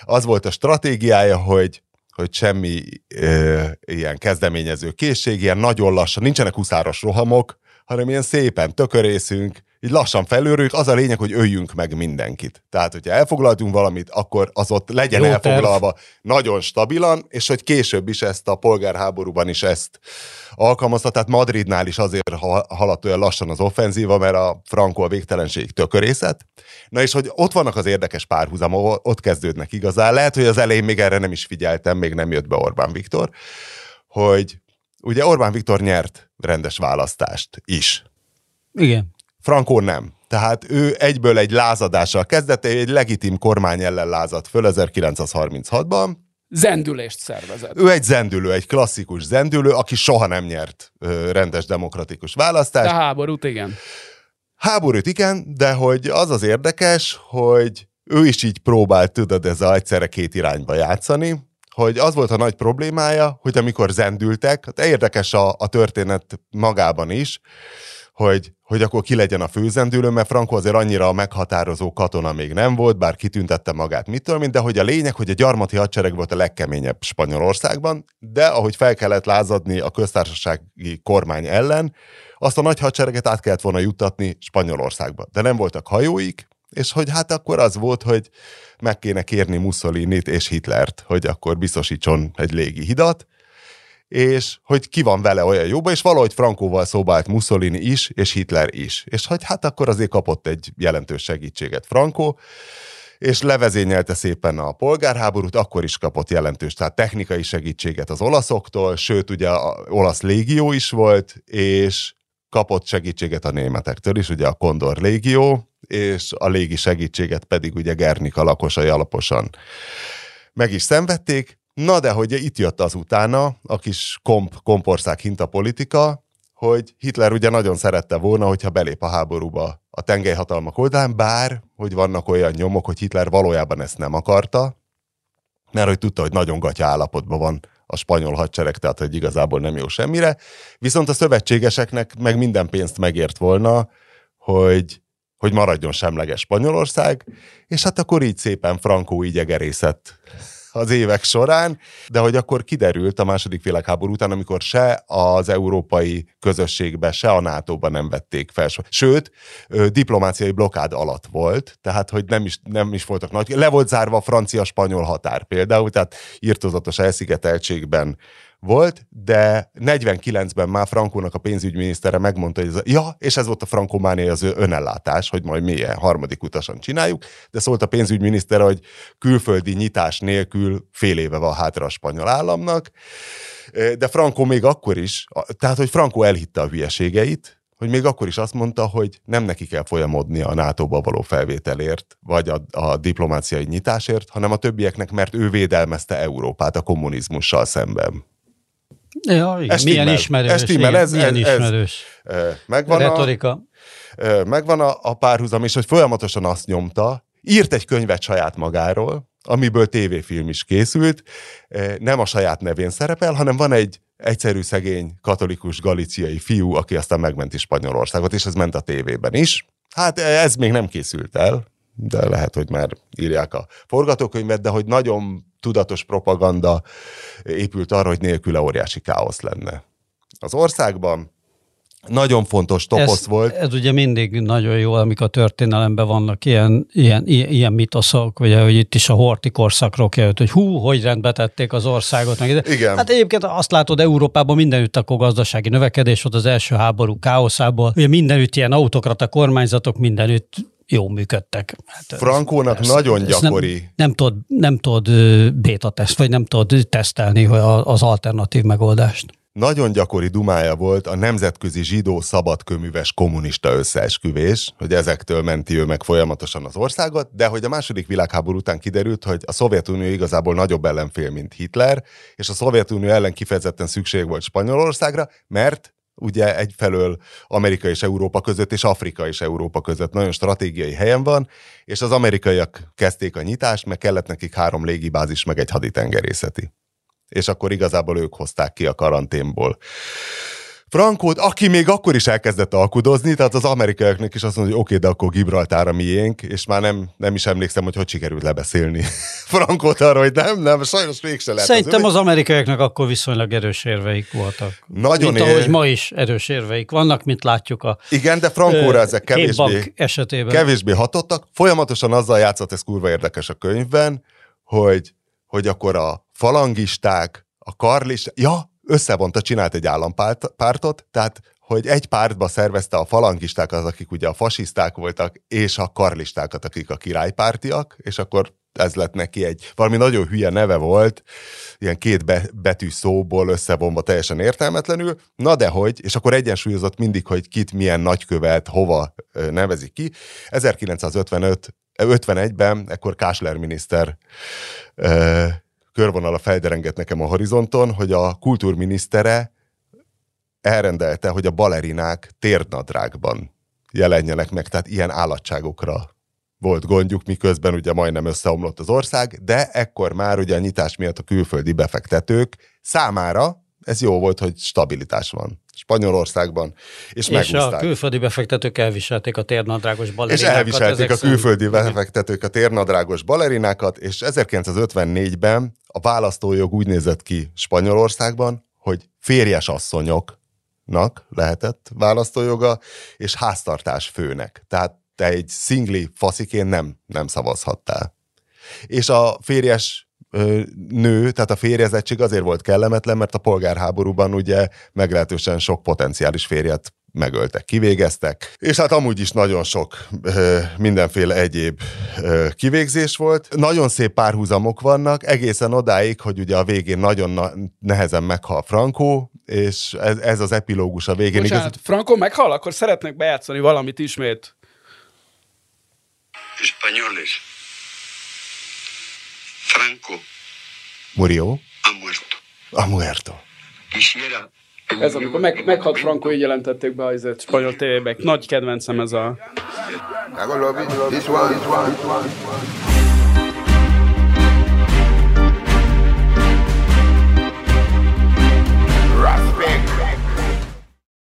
az volt a stratégiája, hogy hogy semmi ö, ilyen kezdeményező készség, ilyen nagyon lassan, nincsenek huszáros rohamok, hanem ilyen szépen tökörészünk, így lassan felőrük, az a lényeg, hogy öljünk meg mindenkit. Tehát, hogyha elfoglaltunk valamit, akkor az ott legyen Jó elfoglalva terv. nagyon stabilan, és hogy később is ezt a polgárháborúban is ezt alkalmazta. Tehát Madridnál is azért haladt olyan lassan az offenzíva, mert a Franco a végtelenség tökörészet. Na és hogy ott vannak az érdekes párhuzamok, ott kezdődnek igazán. Lehet, hogy az elején még erre nem is figyeltem, még nem jött be Orbán Viktor, hogy ugye Orbán Viktor nyert rendes választást is. Igen. Frankó nem. Tehát ő egyből egy lázadással kezdett, egy legitim kormány ellen lázadt föl 1936-ban. Zendülést szervezett. Ő egy zendülő, egy klasszikus zendülő, aki soha nem nyert ö, rendes demokratikus választást. De háborút igen. Háborút igen, de hogy az az érdekes, hogy ő is így próbált, tudod, ez a egyszerre két irányba játszani, hogy az volt a nagy problémája, hogy amikor zendültek, hát érdekes a, a történet magában is, hogy, hogy akkor ki legyen a főzendülő, mert Franco azért annyira meghatározó katona még nem volt, bár kitüntette magát mitől, mint, de hogy a lényeg, hogy a gyarmati hadsereg volt a legkeményebb Spanyolországban, de ahogy fel kellett lázadni a köztársasági kormány ellen, azt a nagy hadsereget át kellett volna juttatni Spanyolországba. De nem voltak hajóik, és hogy hát akkor az volt, hogy meg kéne kérni Mussolinit és Hitlert, hogy akkor biztosítson egy légi hidat, és hogy ki van vele olyan jóba, és valahogy Frankóval szobált Mussolini is, és Hitler is. És hogy hát akkor azért kapott egy jelentős segítséget Frankó, és levezényelte szépen a polgárháborút, akkor is kapott jelentős, tehát technikai segítséget az olaszoktól, sőt ugye a olasz légió is volt, és kapott segítséget a németektől is, ugye a Kondor légió, és a légi segítséget pedig ugye Gernika lakosai alaposan meg is szenvedték, Na de hogy itt jött az utána, a kis komp, kompország hinta politika, hogy Hitler ugye nagyon szerette volna, hogyha belép a háborúba a tengelyhatalmak oldalán, bár, hogy vannak olyan nyomok, hogy Hitler valójában ezt nem akarta, mert hogy tudta, hogy nagyon gatya állapotban van a spanyol hadsereg, tehát hogy igazából nem jó semmire. Viszont a szövetségeseknek meg minden pénzt megért volna, hogy, hogy maradjon semleges Spanyolország, és hát akkor így szépen Frankó így egerészett az évek során, de hogy akkor kiderült a második világháború után, amikor se az európai közösségbe, se a NATO-ba nem vették fel. Sőt, diplomáciai blokád alatt volt, tehát hogy nem is, nem is voltak nagy. Le volt zárva a francia-spanyol határ például, tehát írtozatos elszigeteltségben volt, de 49-ben már Frankónak a pénzügyminisztere megmondta, hogy ez ja, és ez volt a frankománia az önellátás, hogy majd milyen harmadik utasan csináljuk, de szólt a pénzügyminiszter, hogy külföldi nyitás nélkül fél éve van hátra a spanyol államnak, de Franco még akkor is, tehát hogy Franco elhitte a hülyeségeit, hogy még akkor is azt mondta, hogy nem neki kell folyamodni a NATO-ba való felvételért, vagy a, a diplomáciai nyitásért, hanem a többieknek, mert ő védelmezte Európát a kommunizmussal szemben. Ja, igen. milyen ismerős. Ez, igen, ez, milyen ez, ismerős. Ez, megvan Retorika. A, megvan a, a párhuzam is, hogy folyamatosan azt nyomta, írt egy könyvet saját magáról, amiből tévéfilm is készült, nem a saját nevén szerepel, hanem van egy egyszerű szegény katolikus galiciai fiú, aki aztán megmenti Spanyolországot, és ez ment a tévében is. Hát ez még nem készült el, de lehet, hogy már írják a forgatókönyvet, de hogy nagyon tudatos propaganda épült arra, hogy nélküle óriási káosz lenne. Az országban nagyon fontos toposz ez, volt. Ez ugye mindig nagyon jó, amikor a történelemben vannak ilyen, ilyen, ilyen, ilyen mitoszok, ugye, hogy itt is a horti korszakról került, hogy hú, hogy rendbe tették az országot. Meg. Igen. Hát egyébként azt látod, Európában mindenütt akkor gazdasági növekedés volt az első háború káoszából. Ugye mindenütt ilyen autokrata kormányzatok mindenütt jó működtek. Hát, Frankónak nagyon gyakori. Nem, nem, tudod, nem tudod beta teszt, vagy nem tudod tesztelni az alternatív megoldást. Nagyon gyakori dumája volt a nemzetközi zsidó szabadköműves kommunista összeesküvés, hogy ezektől menti ő meg folyamatosan az országot, de hogy a második világháború után kiderült, hogy a Szovjetunió igazából nagyobb ellenfél, mint Hitler, és a Szovjetunió ellen kifejezetten szükség volt Spanyolországra, mert ugye egyfelől Amerika és Európa között, és Afrika és Európa között nagyon stratégiai helyen van, és az amerikaiak kezdték a nyitást, meg kellett nekik három légibázis, meg egy haditengerészeti. És akkor igazából ők hozták ki a karanténból Frankót, aki még akkor is elkezdett alkudozni, tehát az amerikaiaknak is azt mondja, hogy oké, okay, de akkor Gibraltár a miénk, és már nem, nem is emlékszem, hogy hogy sikerült lebeszélni Frankót arra, hogy nem, nem, sajnos mégse lehet. Szerintem az, az amerikaiaknak akkor viszonylag erős érveik voltak. Nagyon mint ér... ahogy ma is erős érveik vannak, mint látjuk a Igen, de Frankóra ezek kevésbé, esetében. kevésbé hatottak. Folyamatosan azzal játszott, ez kurva érdekes a könyvben, hogy, hogy akkor a falangisták, a karlisták, ja, összevonta, csinált egy állampártot, tehát hogy egy pártba szervezte a falangistákat, akik ugye a fasiszták voltak, és a karlistákat, akik a királypártiak, és akkor ez lett neki egy, valami nagyon hülye neve volt, ilyen két be, betű szóból összevonva teljesen értelmetlenül, na de hogy, és akkor egyensúlyozott mindig, hogy kit milyen nagykövet, hova nevezik ki. 1955 51-ben, ekkor Kásler miniszter körvonala fejderengett nekem a horizonton, hogy a kultúrminisztere elrendelte, hogy a balerinák térnadrágban jelenjenek meg, tehát ilyen állatságokra volt gondjuk, miközben ugye majdnem összeomlott az ország, de ekkor már ugye a nyitás miatt a külföldi befektetők számára ez jó volt, hogy stabilitás van. Spanyolországban, és, és a külföldi befektetők elviselték a térnadrágos balerinákat. És elviselték a külföldi szerint. befektetők a térnadrágos balerinákat, és 1954-ben a választójog úgy nézett ki Spanyolországban, hogy férjes asszonyoknak lehetett választójoga, és háztartás főnek. Tehát te egy szingli fasziként nem, nem szavazhattál. És a férjes nő, tehát a férjezettség azért volt kellemetlen, mert a polgárháborúban ugye meglehetősen sok potenciális férjet megöltek, kivégeztek, és hát amúgy is nagyon sok ö, mindenféle egyéb ö, kivégzés volt. Nagyon szép párhuzamok vannak, egészen odáig, hogy ugye a végén nagyon na- nehezen meghal Franco, és ez, ez az epilógus a végén. Bocsánat, igaz... Franco meghal, akkor szeretnék bejátszani valamit ismét. Españoles. Franco. Murió. Ha muerto. Ha muerto. Quisiera ez amikor meg, meghalt Franco, így jelentették be az spanyol tévébe. Nagy kedvencem ez a...